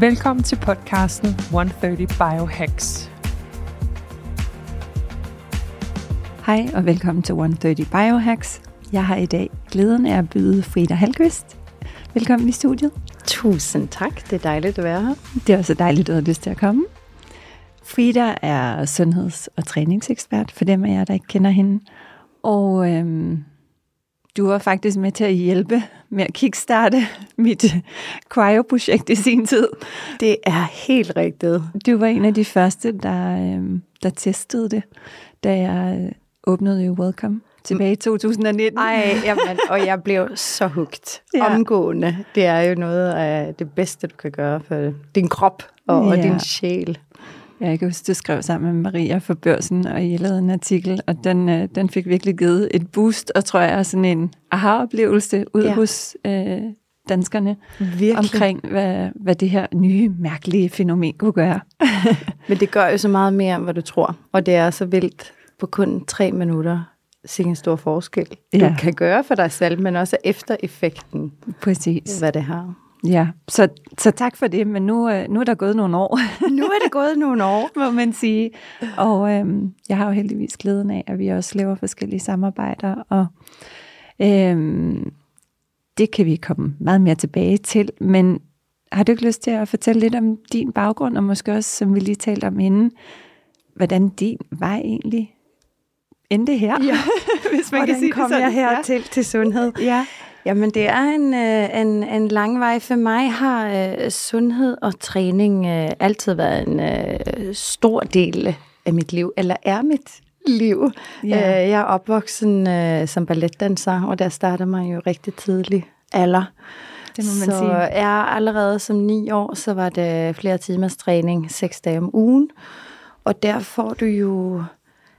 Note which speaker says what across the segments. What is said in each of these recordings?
Speaker 1: Velkommen til podcasten 130 Biohacks.
Speaker 2: Hej og velkommen til 130 Biohacks. Jeg har i dag glæden af at byde Frida Halkvist. Velkommen i studiet.
Speaker 3: Tusind tak. Det er dejligt at være her.
Speaker 2: Det er også dejligt, at du har lyst til at komme. Frida er sundheds- og træningsekspert, for dem af jer, der ikke kender hende. Og øhm, du var faktisk med til at hjælpe med at kickstarte mit cryo-projekt i sin tid.
Speaker 3: Det er helt rigtigt.
Speaker 2: Du var en af de første, der, øhm, der testede det, da jeg åbnede jo Welcome tilbage i 2019.
Speaker 3: Ej, jamen, og jeg blev så hugt. Ja. Omgående. Det er jo noget af det bedste, du kan gøre for din krop og, ja. og din sjæl.
Speaker 2: Ja, jeg kan huske, du skrev sammen med Maria for børsen, og I lavede en artikel, og den, øh, den fik virkelig givet et boost, og tror jeg sådan en aha-oplevelse ud ja. hos øh, danskerne virkelig. omkring, hvad, hvad det her nye, mærkelige fænomen kunne gøre.
Speaker 3: Men det gør jo så meget mere, end hvad du tror, og det er så vildt på kun tre minutter sikke en stor forskel, du ja. kan gøre for dig selv, men også efter effekten.
Speaker 2: Præcis.
Speaker 3: Hvad det har.
Speaker 2: Ja, så, så tak for det, men nu, øh, nu er der gået nogle år.
Speaker 3: nu er det gået nogle år.
Speaker 2: Må man sige. Og øhm, jeg har jo heldigvis glæden af, at vi også laver forskellige samarbejder, og øhm, det kan vi komme meget mere tilbage til, men har du ikke lyst til at fortælle lidt om din baggrund, og måske også, som vi lige talte om inden, hvordan din vej egentlig endte her,
Speaker 3: ja. hvis man Hvordan kan sige kom det jeg her ja. til, til sundhed?
Speaker 2: Ja.
Speaker 3: Jamen, det er en, øh, en, en lang vej. For mig har uh, sundhed og træning uh, altid været en uh, stor del af mit liv, eller er mit liv. Ja. Uh, jeg er opvoksen uh, som balletdanser, og der starter man jo rigtig tidlig alder.
Speaker 2: Det må man
Speaker 3: så
Speaker 2: sige.
Speaker 3: jeg allerede som ni år, så var det flere timers træning, seks dage om ugen. Og der får du jo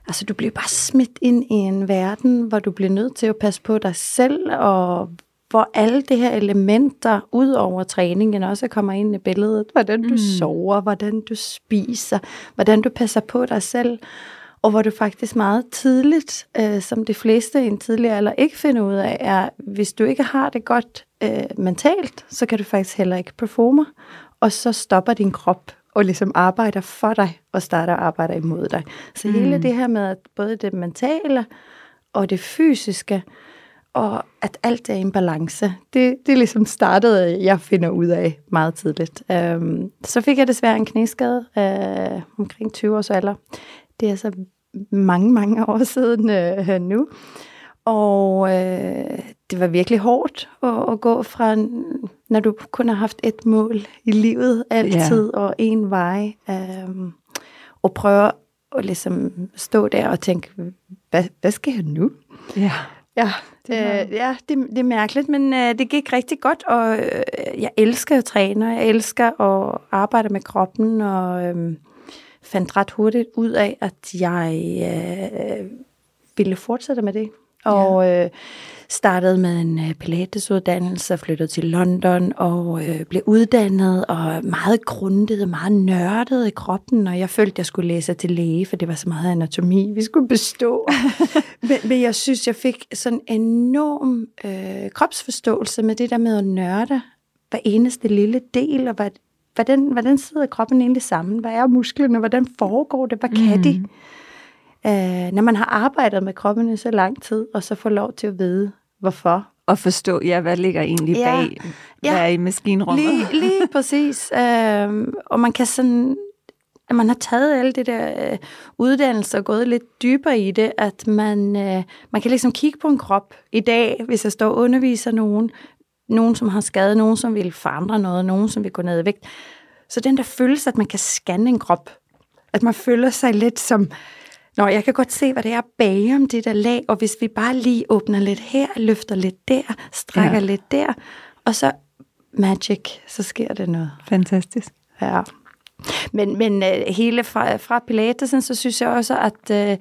Speaker 3: Altså, du bliver bare smidt ind i en verden, hvor du bliver nødt til at passe på dig selv, og hvor alle de her elementer, ud over træningen, også kommer ind i billedet. Hvordan du mm. sover, hvordan du spiser, hvordan du passer på dig selv, og hvor du faktisk meget tidligt, øh, som de fleste i en tidligere alder ikke finder ud af, er, hvis du ikke har det godt øh, mentalt, så kan du faktisk heller ikke performe, og så stopper din krop og ligesom arbejder for dig, og starter at arbejde imod dig. Så mm. hele det her med, at både det mentale og det fysiske, og at alt er i en balance, det, det ligesom startede, jeg finder ud af meget tidligt. Um, så fik jeg desværre en knæskade uh, omkring 20 års alder. Det er så mange, mange år siden uh, nu. Og øh, det var virkelig hårdt at, at gå fra, når du kun har haft et mål i livet altid, ja. og en vej, øh, og prøve at ligesom stå der og tænke, hvad, hvad skal jeg nu?
Speaker 2: Ja.
Speaker 3: Ja, det, øh, ja det, det er mærkeligt, men øh, det gik rigtig godt, og øh, jeg elsker at træne, og jeg elsker at arbejde med kroppen, og øh, fandt ret hurtigt ud af, at jeg øh, ville fortsætte med det og øh, startede med en øh, pilatesuddannelse, flyttede til London og øh, blev uddannet og meget grundet og meget nørdet i kroppen, og jeg følte, jeg skulle læse til læge, for det var så meget anatomi, vi skulle bestå. men, men jeg synes, jeg fik sådan en enorm øh, kropsforståelse med det der med at nørde hver eneste lille del, og hvad, hvordan, hvordan sidder kroppen egentlig sammen? Hvad er musklerne? Hvordan foregår det? Hvad kan mm. de? Øh, når man har arbejdet med kroppen i så lang tid, og så får lov til at vide, hvorfor.
Speaker 2: Og forstå, ja, hvad ligger egentlig ja. bag, hvad ja. er i maskinrummet.
Speaker 3: Lige, lige præcis. Øh, og man kan sådan, at man har taget alle det der øh, uddannelse og gået lidt dybere i det, at man, øh, man kan ligesom kigge på en krop i dag, hvis jeg står og underviser nogen, nogen som har skadet, nogen som vil forandre noget, nogen som vil gå ned i vægt. Så den der følelse, at man kan scanne en krop, at man føler sig lidt som, Nå, jeg kan godt se, hvad det er bag om det der lag, og hvis vi bare lige åbner lidt her, løfter lidt der, strækker ja. lidt der, og så magic, så sker det noget.
Speaker 2: Fantastisk.
Speaker 3: Ja. Men, men øh, hele fra, fra Pilatesen, så synes jeg også, at øh,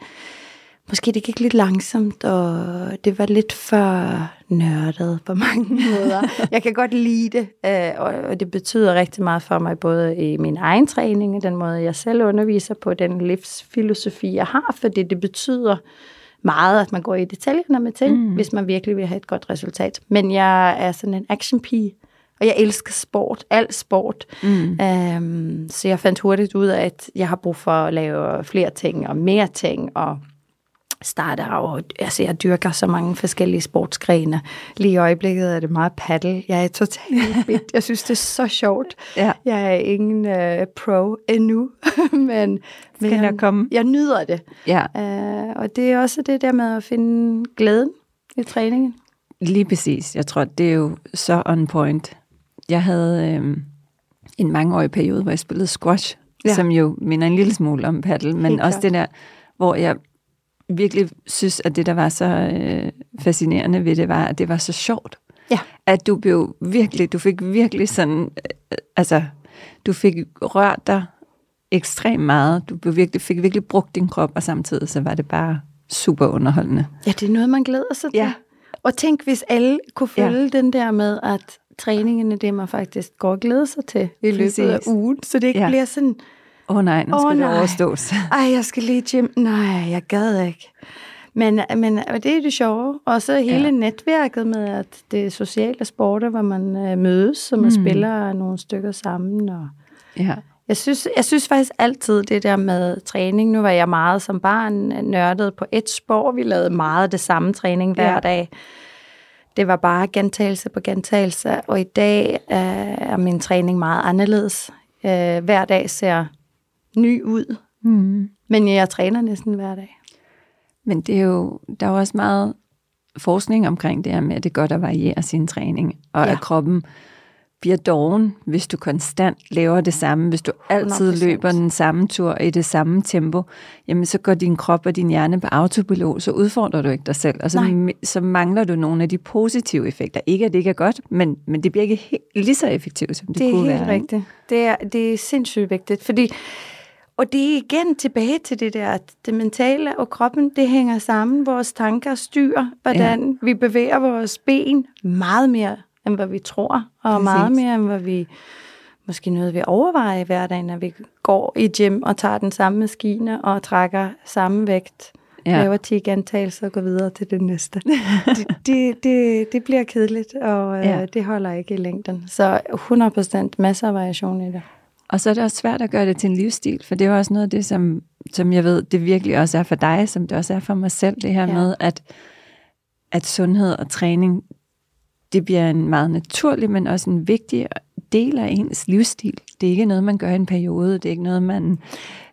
Speaker 3: måske det gik lidt langsomt, og det var lidt for nørdet på mange måder. Jeg kan godt lide det, øh, og, og det betyder rigtig meget for mig, både i min egen træning, den måde, jeg selv underviser på, den livsfilosofi, jeg har, fordi det betyder meget, at man går i detaljerne med ting, mm. hvis man virkelig vil have et godt resultat. Men jeg er sådan en action-pige, og jeg elsker sport, alt sport. Mm. Um, så jeg fandt hurtigt ud af, at jeg har brug for at lave flere ting og mere ting, og starte og altså jeg dyrker så mange forskellige sportsgrene. Lige i øjeblikket er det meget paddle. Jeg er totalt bit. Jeg synes, det er så sjovt. Ja. Jeg er ingen uh, pro endnu, men, men jeg, komme. jeg nyder det. Ja. Uh, og det er også det der med at finde glæden i træningen.
Speaker 2: Lige præcis. Jeg tror, det er jo så on point. Jeg havde øh, en mangeårig periode, hvor jeg spillede squash, ja. som jo minder en lille smule om paddle, men Helt også klart. det der, hvor jeg virkelig synes, at det, der var så øh, fascinerende ved det, var, at det var så sjovt. Ja. At du blev virkelig, du fik virkelig sådan, øh, altså, du fik rørt dig ekstremt meget. Du blev virkelig, fik virkelig brugt din krop, og samtidig så var det bare super underholdende.
Speaker 3: Ja, det er noget, man glæder sig til. Ja. Og tænk, hvis alle kunne følge ja. den der med, at træningerne, det man faktisk går og glæder sig til i løbet Præcis. af ugen, så det ikke ja. bliver sådan,
Speaker 2: Åh oh, nej, nu skal oh, det overstås.
Speaker 3: Ej, jeg skal lige gym. Nej, jeg gad ikke. Men, men det er det sjove. Og så hele ja. netværket med, at det er sociale sporter, hvor man øh, mødes, så man mm. spiller nogle stykker sammen. Og ja. jeg, synes, jeg synes faktisk altid det der med træning. Nu var jeg meget som barn nørdet på et spor. Vi lavede meget det samme træning hver ja. dag. Det var bare gentagelse på gentagelse. Og i dag øh, er min træning meget anderledes. Øh, hver dag ser ny ud. Mm. Men jeg træner næsten hver dag.
Speaker 2: Men det er jo, der er jo også meget forskning omkring det her med, at det er godt at variere sin træning, og ja. at kroppen bliver doven, hvis du konstant laver det samme, hvis du altid 100%. løber den samme tur i det samme tempo, jamen så går din krop og din hjerne på autopilot, så udfordrer du ikke dig selv, og så, så mangler du nogle af de positive effekter. Ikke at det ikke er godt, men, men det bliver ikke helt, lige så effektivt, som det, det kunne være.
Speaker 3: Det er helt rigtigt. Det er, det er sindssygt vigtigt, fordi og det er igen tilbage til det der, at det mentale og kroppen, det hænger sammen. Vores tanker styrer, hvordan ja. vi bevæger vores ben meget mere, end hvad vi tror, og Præcis. meget mere, end hvad vi måske noget vi overvejer i hverdagen, når vi går i gym og tager den samme maskine og trækker samme vægt. Ja. Laver 10 gentagelser og går videre til det næste. det, det, det, det bliver kedeligt, og øh, ja. det holder ikke i længden. Så 100% masser af variation i det.
Speaker 2: Og så er det også svært at gøre det til en livsstil, for det er også noget af det, som, som jeg ved, det virkelig også er for dig, som det også er for mig selv, det her ja. med, at, at sundhed og træning, det bliver en meget naturlig, men også en vigtig del af ens livsstil. Det er ikke noget, man gør i en periode, det er ikke noget, man...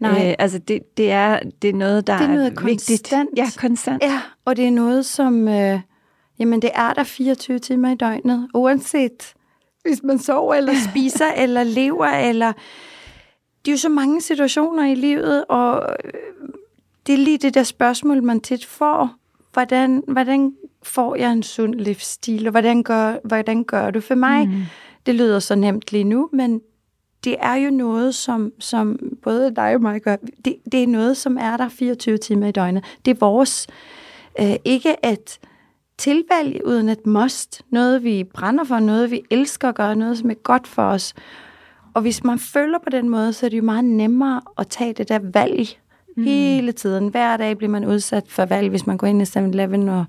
Speaker 2: Nej. Øh, altså, det, det, er, det er noget, der det er, noget er vigtigt.
Speaker 3: Konstant.
Speaker 2: Ja, konstant.
Speaker 3: Ja, og det er noget, som... Øh, jamen, det er der 24 timer i døgnet, uanset hvis man sover, eller spiser, eller lever, eller... Det er jo så mange situationer i livet, og øh, det er lige det der spørgsmål, man tit får. Hvordan, hvordan får jeg en sund livsstil, og hvordan gør, hvordan gør du for mig? Mm. Det lyder så nemt lige nu, men det er jo noget, som, som både dig og mig gør. Det, det er noget, som er der 24 timer i døgnet. Det er vores... Øh, ikke at tilvalg uden et must. Noget, vi brænder for, noget, vi elsker at gøre, noget, som er godt for os. Og hvis man følger på den måde, så er det jo meget nemmere at tage det der valg mm. hele tiden. Hver dag bliver man udsat for valg, hvis man går ind i 7-Eleven og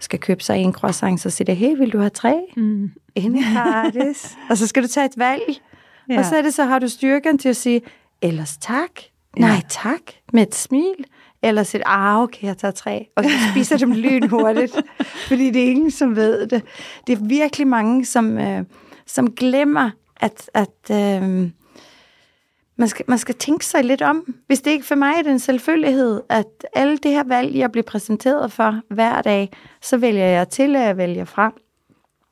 Speaker 3: skal købe sig en croissant, så siger det, hey, vil du have tre? Mm. En gratis. og så skal du tage et valg. Ja. Og så er det så, har du styrken til at sige, ellers tak. Ja. Nej, tak. Med et smil. Eller siger, ah, okay, jeg tager tre, og så spiser dem lynhurtigt, fordi det er ingen, som ved det. Det er virkelig mange, som, øh, som glemmer, at, at øh, man, skal, man skal tænke sig lidt om. Hvis det ikke for mig er den selvfølgelighed, at alle det her valg, jeg bliver præsenteret for hver dag, så vælger jeg til, at jeg vælger fra.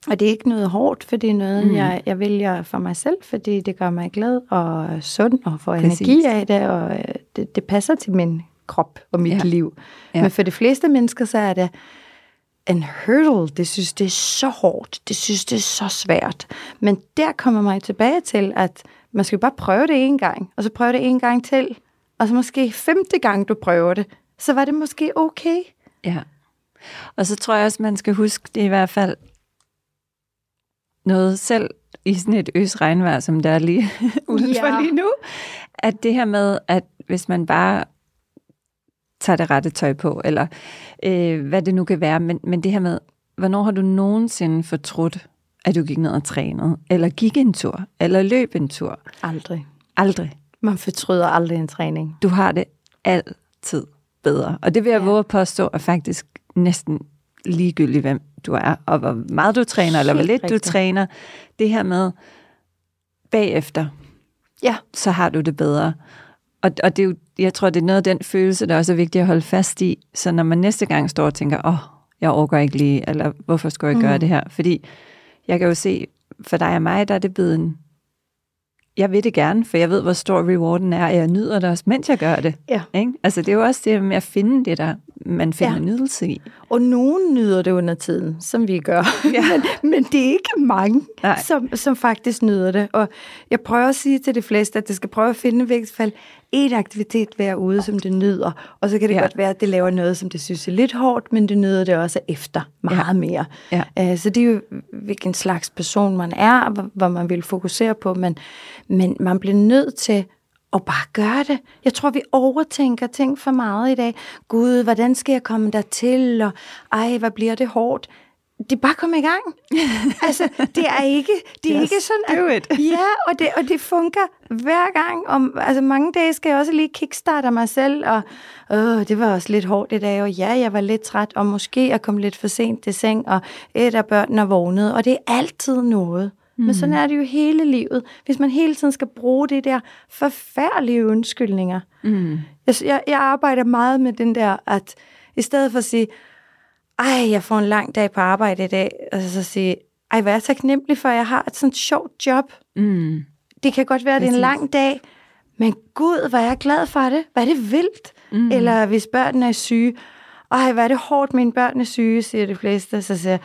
Speaker 3: Og det er ikke noget hårdt, for det er noget, mm. jeg, jeg vælger for mig selv, fordi det gør mig glad og sund og får Præcis. energi af det, og øh, det, det passer til min krop og mit ja. liv. Ja. Men for de fleste mennesker, så er det, en hurdle. Det synes, det er så hårdt. Det synes, det er så svært. Men der kommer mig tilbage til, at man skal bare prøve det en gang, og så prøve det en gang til. Og så måske femte gang, du prøver det, så var det måske okay.
Speaker 2: Ja. Og så tror jeg også, man skal huske, det er i hvert fald noget selv i sådan et øs regnvejr, som der er lige udenfor
Speaker 3: Ja.
Speaker 2: lige nu, at det her med, at hvis man bare tager det rette tøj på, eller øh, hvad det nu kan være, men, men det her med, hvornår har du nogensinde fortrudt, at du gik ned og trænede, eller gik en tur, eller løb en tur?
Speaker 3: Aldrig.
Speaker 2: Aldrig.
Speaker 3: Man fortryder aldrig en træning.
Speaker 2: Du har det altid bedre. Og det vil jeg
Speaker 3: Ja.
Speaker 2: våge at påstå er faktisk næsten ligegyldigt, hvem du er, og hvor meget du træner, eller hvor
Speaker 3: Helt
Speaker 2: lidt
Speaker 3: rigtigt.
Speaker 2: du træner. Det her med bagefter,
Speaker 3: Ja.
Speaker 2: så har du det bedre. Og, og det er jo, jeg tror, det er noget af den følelse, der også er vigtigt at holde fast i. Så når man næste gang står og tænker, åh, oh, jeg overgår ikke lige, eller hvorfor skulle jeg gøre
Speaker 3: Mm.
Speaker 2: det her? Fordi jeg kan jo se, for dig og mig, der er det blevet en... Jeg vil det gerne, for jeg ved, hvor stor rewarden er, og jeg nyder det også, mens jeg gør det.
Speaker 3: Ja.
Speaker 2: Ikke? Altså, det er jo også det med at finde det, der man finder
Speaker 3: Ja.
Speaker 2: nydelse i.
Speaker 3: Og nogen nyder det under tiden, som vi gør.
Speaker 2: Ja.
Speaker 3: men, men det er ikke mange,
Speaker 2: Nej.
Speaker 3: som, som faktisk nyder det. Og jeg prøver at sige til de fleste, at det skal prøve at finde i hvert fald en aktivitet hver ude, som det nyder. Og så kan det ja. Godt være, at det laver noget, som det synes er lidt hårdt, men det nyder det også efter meget ja. mere.
Speaker 2: Ja.
Speaker 3: Øh, Så det er jo, hvilken slags person man er, hvor man vil fokusere på. Men, men man bliver nødt til at bare gøre det. Jeg tror, vi overtænker ting for meget i dag. Gud, hvordan skal jeg komme der til? Og ej, hvad bliver det hårdt? Det er bare komme i gang. altså, det er ikke, det er
Speaker 2: Just
Speaker 3: ikke sådan,
Speaker 2: do
Speaker 3: at,
Speaker 2: it.
Speaker 3: ja, og det, og det fungerer hver gang. Om, altså, mange dage skal jeg også lige kickstarte mig selv, og åh, det var også lidt hårdt i dag, og ja, jeg var lidt træt, og måske jeg kom lidt for sent til seng, og et af børnene er vågnet, og det er altid noget. Mm. Men sådan er det jo hele livet. Hvis man hele tiden skal bruge det der forfærdelige undskyldninger.
Speaker 2: Mm.
Speaker 3: Jeg, jeg, arbejder meget med den der, at i stedet for at sige, ej, jeg får en lang dag på arbejde i dag, og så sige, ej, hvad er jeg taknemmelig for, at jeg har et sådan sjovt job.
Speaker 2: Mm.
Speaker 3: Det kan godt være, at det er en lang dag, men gud, hvor er jeg glad for det. Hvad er det vildt? Mm. Eller hvis børnene er syge, ej, hvad er det hårdt, mine børn er syge, siger de fleste. Så siger jeg,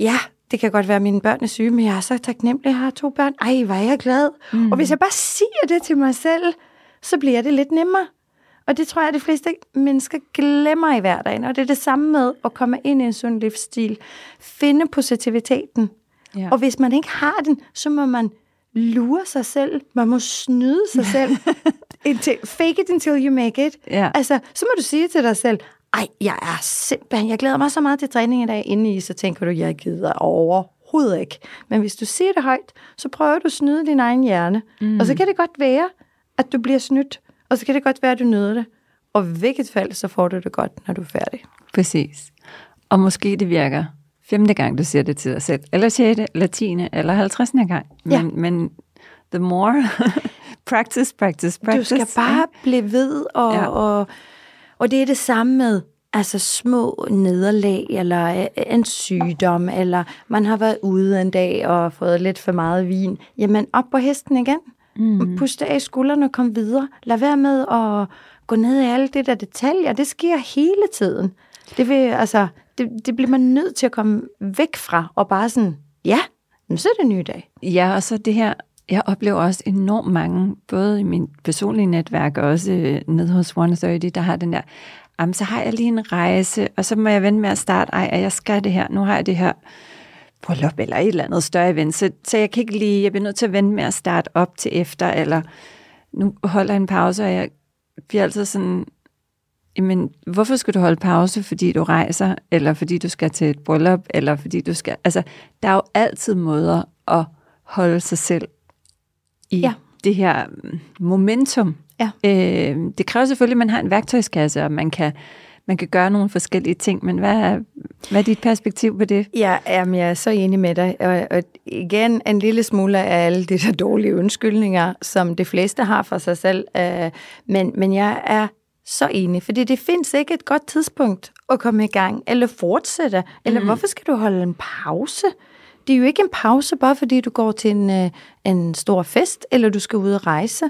Speaker 3: ja, det kan godt være, at mine børn er syge, men jeg er så taknemmelig, at jeg har to børn. Ej, hvor er jeg glad. Mm. Og hvis jeg bare siger det til mig selv, så bliver det lidt nemmere. Og det tror jeg, at de fleste mennesker glemmer i hverdagen. Og det er det samme med at komme ind i en sund livsstil. Finde positiviteten.
Speaker 2: Ja.
Speaker 3: Og hvis man ikke har den, så må man lure sig selv. Man må snyde sig selv. Until, fake it until you make it.
Speaker 2: Ja.
Speaker 3: Altså, så må du sige til dig selv, ej, jeg er simpelthen, jeg glæder mig så meget til træning i dag. Inde i, så tænker du, jeg gider overhovedet ikke. Men hvis du siger det højt, så prøver du at snyde din egen hjerne. Mm. Og så kan det godt være, at du bliver snydt. Og så kan det godt være, at du nyder det. Og i hvilket fald, så får du det godt, når du er færdig.
Speaker 2: Præcis. Og måske det virker femte gang, du siger det til dig selv, eller sjette, eller tiende, eller halvtredsende gang. Men,
Speaker 3: Ja.
Speaker 2: men the more practice, practice,
Speaker 3: Du
Speaker 2: practice.
Speaker 3: skal bare blive ved, og. Ja. og, og det er det samme med altså små nederlag, eller øh, en sygdom, eller man har været ude en dag og fået lidt for meget vin. Jamen, op på hesten igen. Mm. Puste af skuldrene og kom videre. Lad være med at gå ned i alle det der detaljer. Det sker hele tiden. Det, vil, altså, det, det bliver man nødt til at komme væk fra, og bare sådan, ja, så er det en ny dag.
Speaker 2: Ja, og så det her, jeg oplever også enormt mange, både i min personlige netværk og også øh, ned hos 130, der har den der, jamen, så har jeg lige en rejse, og så må jeg vente med at starte, ej, jeg skal det her, nu har jeg det her bryllup eller et eller andet større event, så, så jeg kan ikke lige, jeg bliver nødt til at vente med at starte op til efter, eller nu holder jeg en pause, og jeg bliver altid sådan, jamen, hvorfor skal du holde pause, fordi du rejser, eller fordi du skal til et bryllup, eller fordi du skal, altså, der er jo altid måder at holde sig selv i
Speaker 3: Ja.
Speaker 2: det her mm, momentum.
Speaker 3: Ja.
Speaker 2: Øh, det kræver selvfølgelig, at man har en værktøjskasse, og man kan, man kan gøre nogle forskellige ting, men hvad er, hvad er dit perspektiv på det?
Speaker 3: Ja, jamen, jeg er så enig med dig. Og, og igen, en lille smule af alle de der dårlige undskyldninger, som de fleste har for sig selv. Øh, men, men jeg er så enig, fordi det findes ikke et godt tidspunkt at komme i gang, eller fortsætte, eller mm. hvorfor skal du holde en pause? Det er jo ikke en pause, bare fordi du går til en, øh, en stor fest, eller du skal ud og rejse.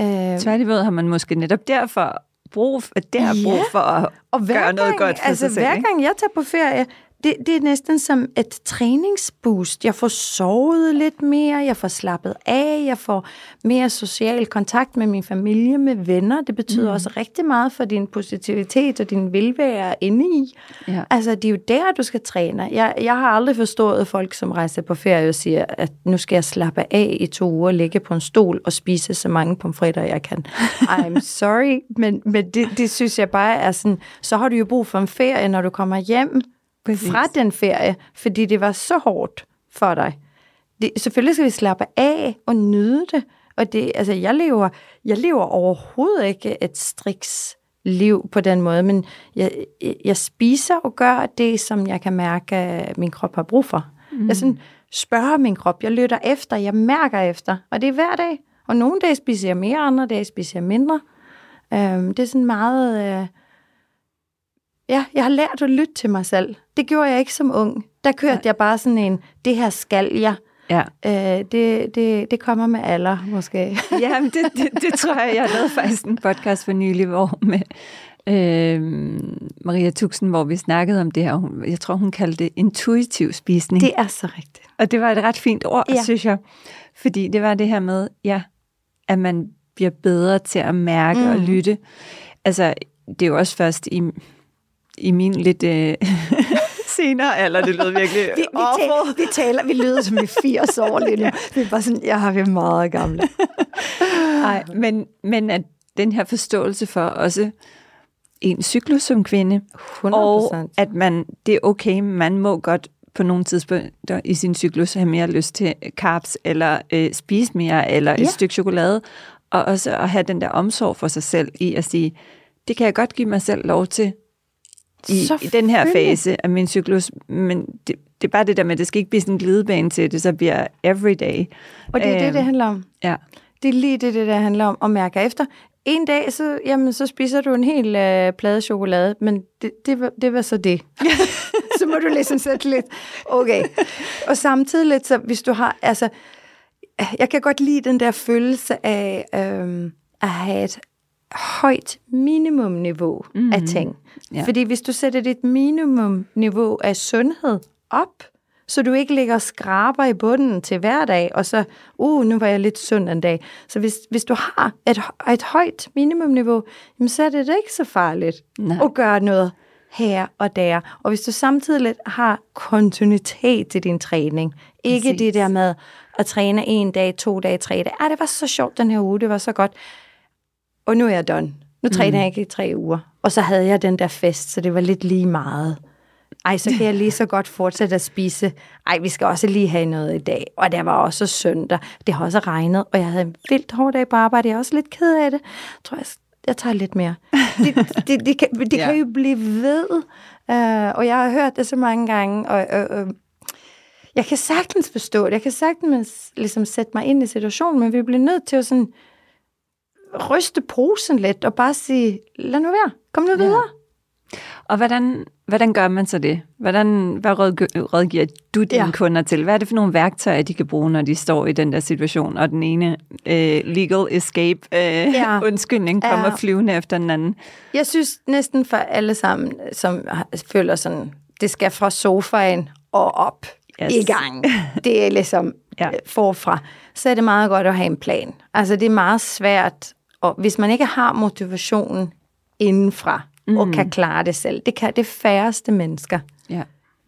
Speaker 3: Øh,
Speaker 2: Tværtimod har man måske netop derfor brug for, det er brug for at
Speaker 3: og hver
Speaker 2: gøre noget
Speaker 3: gang,
Speaker 2: godt for
Speaker 3: altså,
Speaker 2: sig selv.
Speaker 3: hver gang jeg tager på ferie, det, det er næsten som et træningsboost. Jeg får sovet lidt mere, jeg får slappet af, jeg får mere social kontakt med min familie, med venner. Det betyder mm. også rigtig meget for din positivitet og din velvære inde i.
Speaker 2: Ja.
Speaker 3: Altså, det er jo der, du skal træne. Jeg, jeg har aldrig forstået folk, som rejser på ferie og siger, at nu skal jeg slappe af i to uger, ligge på en stol og spise så mange pomfritter, jeg kan. I'm sorry, men, men det, det synes jeg bare er sådan, så har du jo brug for en ferie, når du kommer hjem
Speaker 2: Præcis.
Speaker 3: fra den ferie, fordi det var så hårdt for dig. Det, selvfølgelig skal vi slappe af og nyde det. Og det, altså, jeg lever, jeg lever overhovedet ikke et striks liv på den måde, men jeg, jeg spiser og gør det, som jeg kan mærke, at min krop har brug for. Mm. Jeg sådan spørger min krop, jeg lytter efter, jeg mærker efter, og det er hver dag. Og nogle dage spiser jeg mere, andre dage spiser jeg mindre. Øhm, det er sådan meget... Øh, Ja, jeg har lært at lytte til mig selv. Det gjorde jeg ikke som ung. Der kørte jeg bare sådan en, det her skal jeg.
Speaker 2: Ja.
Speaker 3: Øh, det, det, det kommer med alder, måske.
Speaker 2: ja, men det, det, det tror jeg, jeg lavede faktisk en podcast for nylig, hvor med øh, Maria Tuxen, hvor vi snakkede om det her. Hun- Jeg tror, hun kaldte det intuitiv spisning.
Speaker 3: Det er så rigtigt.
Speaker 2: Og det var et ret fint ord,
Speaker 3: ja.
Speaker 2: synes jeg. Fordi det var det her med, ja, at man bliver bedre til at mærke mm. og lytte. Altså, det er jo også først i, i min lidt øh, senere alder, det lød virkelig
Speaker 3: Vi, vi, taler, vi taler, vi lyder som i 80 år lige nu. Vi er bare sådan, jeg har vi er meget gamle.
Speaker 2: Nej, men, men at den her forståelse for også en cyklus som kvinde,
Speaker 3: 100%.
Speaker 2: og at man, det er okay, man må godt på nogle tidspunkter i sin cyklus have mere lyst til carbs, eller øh, spise mere, eller et
Speaker 3: Ja.
Speaker 2: stykke chokolade, og også at have den der omsorg for sig selv i at sige, det kan jeg godt give mig selv lov til i, i den her fase af min cyklus, men det, det er bare det der med, at det skal ikke blive sådan en glidebane til, det så bliver everyday.
Speaker 3: Og det er det,
Speaker 2: Øhm,
Speaker 3: det handler om.
Speaker 2: Ja.
Speaker 3: Det er lige det, det der handler om at mærke efter. En dag, så, jamen, så spiser du en hel øh, plade chokolade, men det, det, var, det var så det. så må du ligesom sætte lidt, okay. Og samtidig lidt, så hvis du har, altså, jeg kan godt lide den der følelse af øhm, at have et højt minimumniveau mm-hmm. af ting.
Speaker 2: Ja.
Speaker 3: Fordi hvis du sætter dit minimumniveau af sundhed op, så du ikke ligger og skraber i bunden til hverdag, og så, uh, nu var jeg lidt sund en dag. Så hvis, hvis du har et, et højt minimumniveau, jamen, så er det da ikke så farligt
Speaker 2: Nej.
Speaker 3: at gøre noget her og der. Og hvis du samtidig har kontinuitet til din træning, ikke
Speaker 2: Præcis.
Speaker 3: det der med at træne en dag, to dage, tre dage. Ah, det var så sjovt den her uge, det var så godt. Og nu er jeg done. Nu træner
Speaker 2: Mm.
Speaker 3: jeg ikke i tre uger. Og så havde jeg den der fest, så det var lidt lige meget. Ej, så kan jeg lige så godt fortsætte at spise. Ej, vi skal også lige have noget i dag. Og det var også søndag. Det har også regnet, og jeg havde en vildt hård dag på arbejde. Jeg er også lidt ked af det. Jeg tror, jeg, jeg tager lidt mere. Det, det, det, kan, det
Speaker 2: Ja.
Speaker 3: kan jo blive ved. Uh, og jeg har hørt det så mange gange, og uh, uh, jeg kan sagtens forstå det. Jeg kan sagtens ligesom sætte mig ind i situationen, men vi bliver nødt til at sådan ryste posen lidt og bare sige, lad nu være, kom nu videre.
Speaker 2: Og hvordan, hvordan gør man så det? Hvordan, hvad rådg- rådgiver du dine
Speaker 3: Ja.
Speaker 2: ja. kunder til? Hvad er det for nogle værktøjer, de kan bruge, når de står i den der situation, og den ene øh, legal escape øh,
Speaker 3: Ja.
Speaker 2: ja. undskyldning kommer
Speaker 3: Ja.
Speaker 2: ja. flyvende efter den anden?
Speaker 3: Jeg synes næsten for alle sammen, som føler sådan, det skal fra sofaen og op yes. I gang. Det er ligesom ja.
Speaker 2: Ja.
Speaker 3: forfra. Så er det meget godt at have en plan. Altså det er meget svært, og hvis man ikke har motivationen indenfra, mm. og kan klare det selv, det kan det færreste mennesker.
Speaker 2: Ja.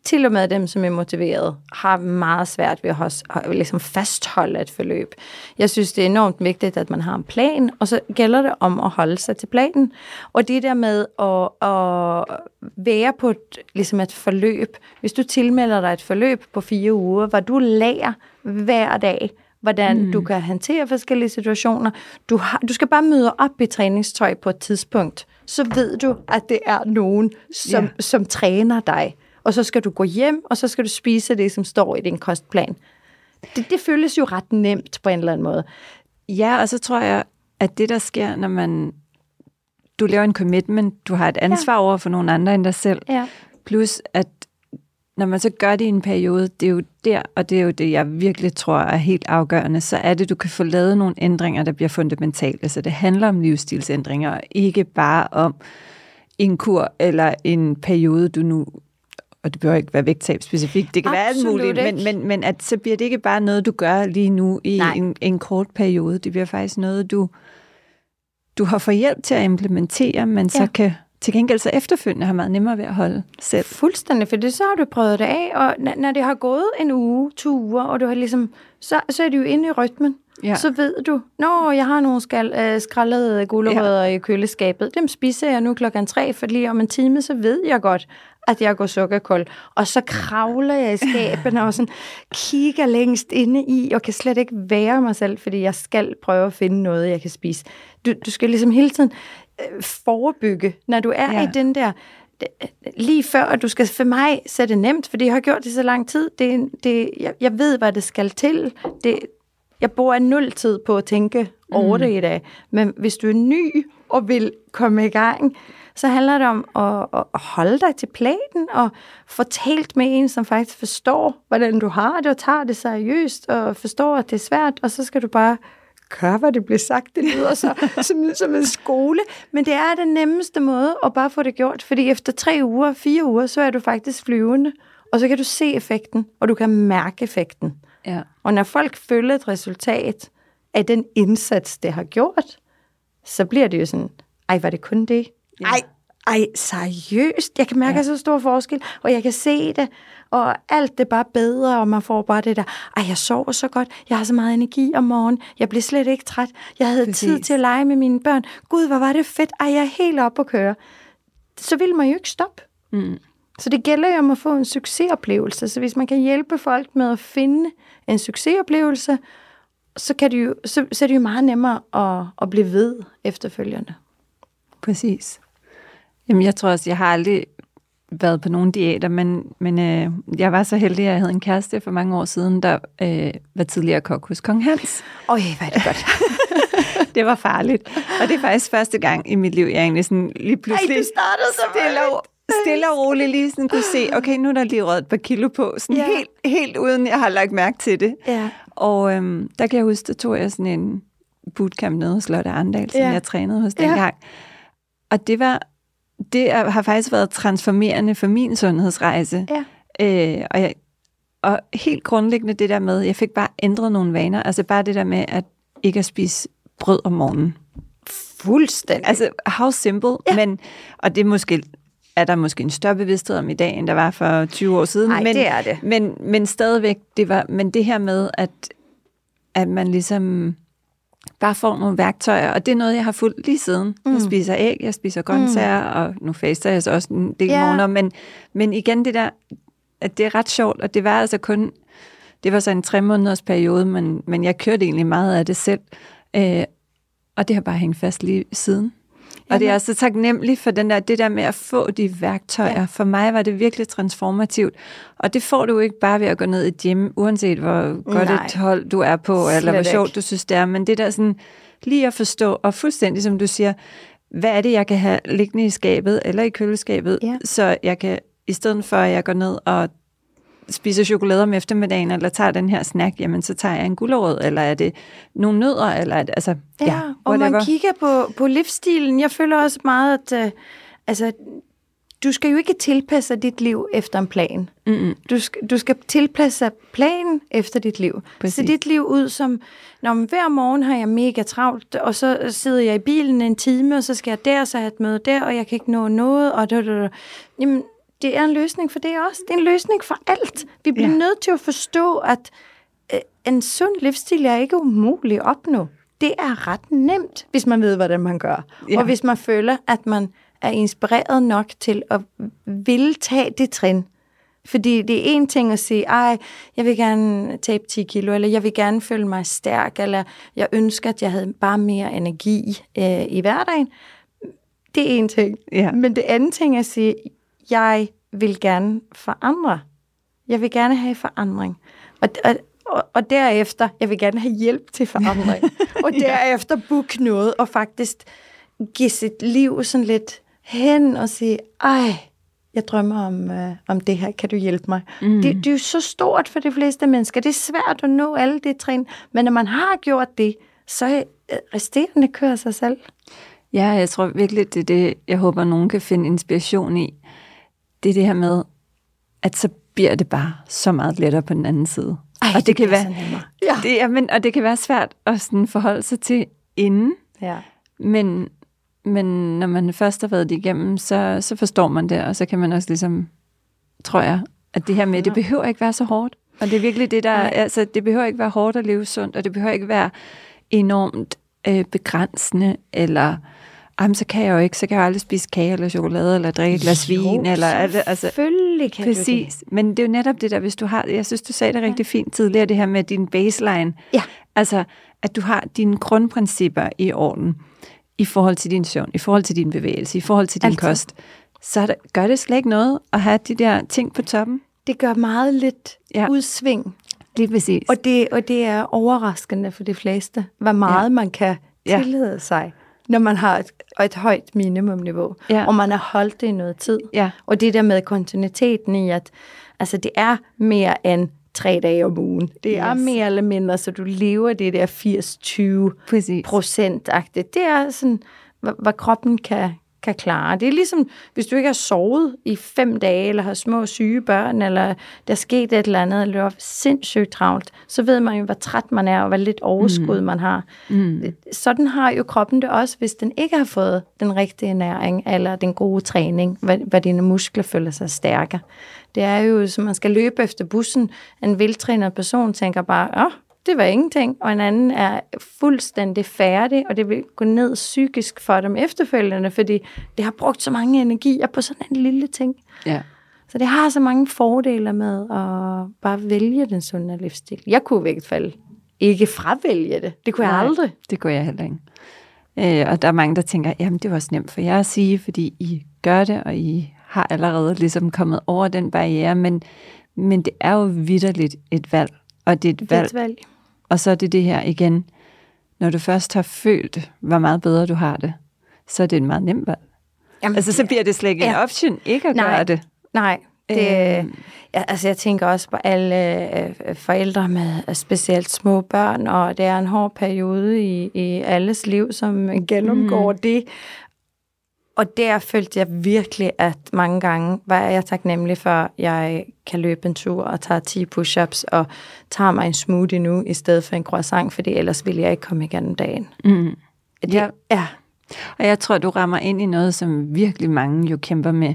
Speaker 3: til og med dem, som er motiveret, har meget svært ved at, hos, at ligesom fastholde et forløb. Jeg synes, det er enormt vigtigt, at man har en plan, og så gælder det om at holde sig til planen. Og det der med at, at være på et, ligesom et forløb, hvis du tilmelder dig et forløb på fire uger, hvor du lærer hver dag, hvordan mm. du kan håndtere forskellige situationer. Du, har, du skal bare møde op i træningstøj på et tidspunkt, så ved du, at det er nogen, som,
Speaker 2: Ja.
Speaker 3: som træner dig. Og så skal du gå hjem, og så skal du spise det, som står i din kostplan. Det, det føles jo ret nemt på en eller anden måde.
Speaker 2: ja, og så tror jeg, at det der sker, når man du laver en commitment, du har et ansvar ja. over for nogle andre end dig selv,
Speaker 3: Ja.
Speaker 2: plus at når man så gør det i en periode, det er jo der, og det er jo det, jeg virkelig tror er helt afgørende, så er det, du kan få lavet nogle ændringer, der bliver fundamentale. Så det handler om livsstilsændringer, og ikke bare om en kur eller en periode, du nu og det behøver ikke være vægttab specifikt, det kan Absolut være alt muligt, men, men, men at så bliver det ikke bare noget, du gør lige nu i en, en kort periode. Det bliver faktisk noget, du, du har fået hjælp til at implementere, men ja. så kan til gengæld så efterfølgende har meget nemmere ved at holde selv.
Speaker 3: Fuldstændig, for det så har du prøvet det af, og når det har gået en uge, to uger, og du har ligesom, så, så er du jo inde i rytmen. Ja. Så ved du, når jeg har nogle skal, øh, skraldede gulerødder ja. i køleskabet, dem spiser jeg nu klokken tre, for lige om en time, så ved jeg godt, at jeg går sukkerkold. Og så kravler jeg i skabene og sådan kigger længst inde i, og kan slet ikke være mig selv, fordi jeg skal prøve at finde noget, jeg kan spise. Du, du skal ligesom hele tiden øh, forebygge, når du er ja. i den der lige før, at du skal for mig sætte det nemt, fordi jeg har gjort det så lang tid. Det, det, jeg, jeg ved, hvad det skal til. Det, jeg bruger nul tid på at tænke over mm. det i dag. Men hvis du er ny og vil komme i gang, så handler det om at, at holde dig til planen og få talt med en, som faktisk forstår, hvordan du har det, og tager det seriøst, og forstår, at det er svært, og så skal du bare gøre, hvad det bliver sagt. Det lyder så som, som en skole, men det er den nemmeste måde at bare få det gjort, fordi efter tre uger, fire uger, så er du faktisk flyvende, og så kan du se effekten, og du kan mærke effekten. Ja. Og når folk følger et resultat af den indsats, det har gjort, så bliver det jo sådan, ej, var det kun det? Ja. Ej, ej, seriøst? Jeg kan mærke ja. så stor forskel, og jeg kan se det, og alt det bare bedre, og man får bare det der, ej, jeg sover så godt, jeg har så meget energi om morgenen, jeg bliver slet ikke træt, jeg havde Præcis. tid til at lege med mine børn, gud, hvor var det fedt, ej, jeg er helt oppe at køre. Så vil man jo ikke stoppe. Mm. Så det gælder jo om at få en succesoplevelse, så hvis man kan hjælpe folk med at finde en succesoplevelse, så, kan det jo, så, så er det jo meget nemmere at, at blive ved efterfølgende.
Speaker 2: Præcis. Jamen, jeg tror også, jeg har aldrig været på nogen diæter, men, men øh, jeg var så heldig, at jeg havde en kæreste for mange år siden, der øh, var tidligere kok hos Kong Hans.
Speaker 3: Øj, hvad er det godt.
Speaker 2: det var farligt. Og det er faktisk første gang i mit liv, jeg egentlig sådan lige pludselig...
Speaker 3: Ej, du startede så
Speaker 2: stille og, stille og roligt lige sådan kunne se, okay, nu er der lige rødt et par kilo på, sådan ja. helt, helt uden jeg har lagt mærke til det. Ja. Og øhm, der kan jeg huske, der tog jeg sådan en bootcamp nede hos Lotte Arndal, som ja. jeg trænede hos dengang. Ja. Og det var det har faktisk været transformerende for min sundhedsrejse. Ja. Øh, og, jeg, og helt grundlæggende det der med, jeg fik bare ændret nogle vaner. Altså bare det der med, at ikke at spise brød om morgenen.
Speaker 3: Fuldstændig.
Speaker 2: Altså, how simple. Ja. Men, og det er måske er der måske en større bevidsthed om i dag, end der var for 20 år siden.
Speaker 3: Nej,
Speaker 2: men,
Speaker 3: det er det.
Speaker 2: Men, men stadigvæk, det var, men det her med, at, at man ligesom bare får nogle værktøjer, og det er noget, jeg har fulgt lige siden. Mm. Jeg spiser æg, jeg spiser grøntsager, mm. og nu faster jeg så også en del yeah. måneder, men, men igen det der, at det er ret sjovt, og det var altså kun, det var så en tre måneders periode, men, men jeg kørte egentlig meget af det selv, øh, og det har bare hængt fast lige siden. Og det er også så taknemmeligt for den der, det der med at få de værktøjer. Ja. For mig var det virkelig transformativt. Og det får du ikke bare ved at gå ned i gym, uanset hvor godt Nej. et hold du er på, Slet eller hvor sjovt du synes det er. Men det der sådan, lige at forstå, og fuldstændig som du siger, hvad er det, jeg kan have liggende i skabet eller i køleskabet, ja. så jeg kan, i stedet for at jeg går ned og spiser chokolade om eftermiddagen, eller tager den her snack, jamen så tager jeg en gulerod, eller er det nogle nødder, eller er det, altså,
Speaker 3: ja, ja og man kigger på, på livsstilen. Jeg føler også meget, at uh, altså, du skal jo ikke tilpasse dit liv efter en plan. Mm-hmm. Du, skal, du skal tilpasse planen efter dit liv. Præcis. Så dit liv ud som, når hver morgen har jeg mega travlt, og så sidder jeg i bilen en time, og så skal jeg der, så have et møde der, og jeg kan ikke nå noget, og da, da, da. Jamen, det er en løsning for det også. Det er en løsning for alt. Vi bliver ja. nødt til at forstå, at øh, en sund livsstil er ikke umulig at opnå. Det er ret nemt, hvis man ved, hvordan man gør. Ja. Og hvis man føler, at man er inspireret nok til at ville tage det trin. Fordi det er en ting at sige, ej, jeg vil gerne tabe 10 kilo, eller jeg vil gerne føle mig stærk, eller jeg ønsker, at jeg havde bare mere energi øh, i hverdagen. Det er en ting. Ja. Men det andet ting er at sige, jeg vil gerne forandre. Jeg vil gerne have forandring. Og, og, og, og derefter, jeg vil gerne have hjælp til forandring. og derefter book noget, og faktisk give sit liv sådan lidt hen og sige, ej, jeg drømmer om, øh, om det her, kan du hjælpe mig? Mm. Det, det er jo så stort for de fleste mennesker. Det er svært at nå alle de trin, men når man har gjort det, så øh, resterende kører sig selv.
Speaker 2: Ja, jeg tror virkelig, det er det, jeg håber, nogen kan finde inspiration i. Det er det her med, at så bliver det bare så meget lettere på den anden side.
Speaker 3: Ej,
Speaker 2: og det,
Speaker 3: det
Speaker 2: kan være, ja. det, ja, men, og det kan være svært at sådan forholde sig til inden,
Speaker 3: Ja.
Speaker 2: men, men når man først har været det igennem, så, så forstår man det, og så kan man også ligesom, tror jeg, at det her med, det behøver ikke være så hårdt. Og det er virkelig det, der, altså det behøver ikke være hårdt at leve sundt, og det behøver ikke være enormt øh, begrænsende, eller jamen, så kan jeg jo ikke, så kan jeg jo aldrig spise kage eller chokolade, eller drikke et glas vin, eller altså,
Speaker 3: selvfølgelig kan du det.
Speaker 2: Præcis, men det er jo netop det der, hvis du har, jeg synes, du sagde det rigtig fint tidligere, det her med din baseline.
Speaker 3: Ja.
Speaker 2: Altså, at du har dine grundprincipper i orden, i forhold til din søvn, i forhold til din bevægelse, i forhold til din
Speaker 3: Altid.
Speaker 2: kost. Så er der, gør det slet ikke noget at have de der ting på toppen.
Speaker 3: Det gør meget lidt
Speaker 2: Ja.
Speaker 3: ja. udsving,
Speaker 2: Lige præcis.
Speaker 3: og det, og det er overraskende for de fleste, hvor meget ja. man kan
Speaker 2: Ja.
Speaker 3: tillade sig, når man har et, et højt minimumniveau,
Speaker 2: Ja.
Speaker 3: og man har holdt det i noget tid.
Speaker 2: Ja.
Speaker 3: Og det der med kontinuiteten i, at altså, det er mere end tre dage om ugen. Det er
Speaker 2: Yes.
Speaker 3: mere eller mindre, så du lever det der 80-20
Speaker 2: Præcis.
Speaker 3: procentagtigt. Det er sådan, hvad, hvad kroppen kan, kan klare. Det er ligesom, hvis du ikke har sovet i fem dage, eller har små syge børn, eller der er sket et eller andet, eller har sindssygt travlt, så ved man jo, hvor træt man er, og hvor lidt overskud mm. man har. Mm. Sådan har jo kroppen det også, hvis den ikke har fået den rigtige næring, eller den gode træning, hvor, hvor dine muskler føler sig stærkere. Det er jo, som man skal løbe efter bussen. En veltrænet person tænker bare, åh, det var ingenting, og en anden er fuldstændig færdig, og det vil gå ned psykisk for dem efterfølgende, fordi det har brugt så mange energier på sådan en lille ting.
Speaker 2: Ja.
Speaker 3: Så det har så mange fordele med at bare vælge den sunde livsstil. Jeg kunne i hvert fald ikke fravælge det. Det kunne jeg
Speaker 2: Nej,
Speaker 3: aldrig.
Speaker 2: Det går jeg heller ikke. Øh, og der er mange, der tænker, jamen det var også nemt for jer at sige, fordi I gør det, og I har allerede ligesom kommet over den barriere, men, men det er jo vidderligt et valg, og det er et
Speaker 3: Det er
Speaker 2: valg,
Speaker 3: et valg.
Speaker 2: Og så er det det her igen, når du først har følt, hvor meget bedre du har det, så er det et meget nemt valg.
Speaker 3: Jamen,
Speaker 2: Altså så bliver det slet ikke en
Speaker 3: Ja.
Speaker 2: option ikke at
Speaker 3: Nej.
Speaker 2: gøre det.
Speaker 3: Nej, det,
Speaker 2: Øh.
Speaker 3: ja, altså jeg tænker også på alle øh, forældre med øh, specielt små børn, og det er en hård periode i, i alles liv, som gennemgår mm. det. Og der følte jeg virkelig, at mange gange var jeg taknemmelig for, at jeg kan løbe en tur og tage 10 push-ups og tager mig en smoothie nu, i stedet for en croissant, fordi ellers ville jeg ikke komme igennem dagen.
Speaker 2: Mm.
Speaker 3: Det,
Speaker 2: Ja.
Speaker 3: ja.
Speaker 2: Og jeg tror, du rammer ind i noget, som virkelig mange jo kæmper med.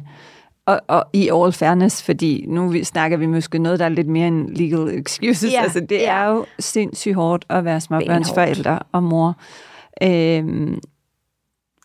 Speaker 2: Og, og i all fairness, fordi nu snakker vi måske noget, der er lidt mere en legal excuses.
Speaker 3: Ja,
Speaker 2: Altså, det
Speaker 3: ja.
Speaker 2: er jo sindssygt hårdt at være småbørnsforældre og mor. Øhm,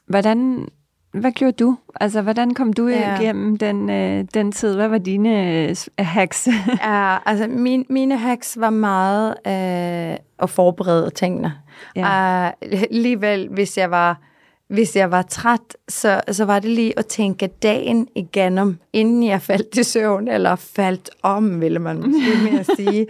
Speaker 2: hvordan, hvad gjorde du? Altså, hvordan kom du
Speaker 3: Ja.
Speaker 2: igennem den, øh, den tid? Hvad var dine øh, hacks?
Speaker 3: Ja, altså min, mine hacks var meget øh, at forberede tingene.
Speaker 2: Ja.
Speaker 3: Uh, alligevel, hvis jeg var hvis jeg var træt, så, så var det lige at tænke dagen igennem, inden jeg faldt i søvn, eller faldt om, ville man måske mere sige.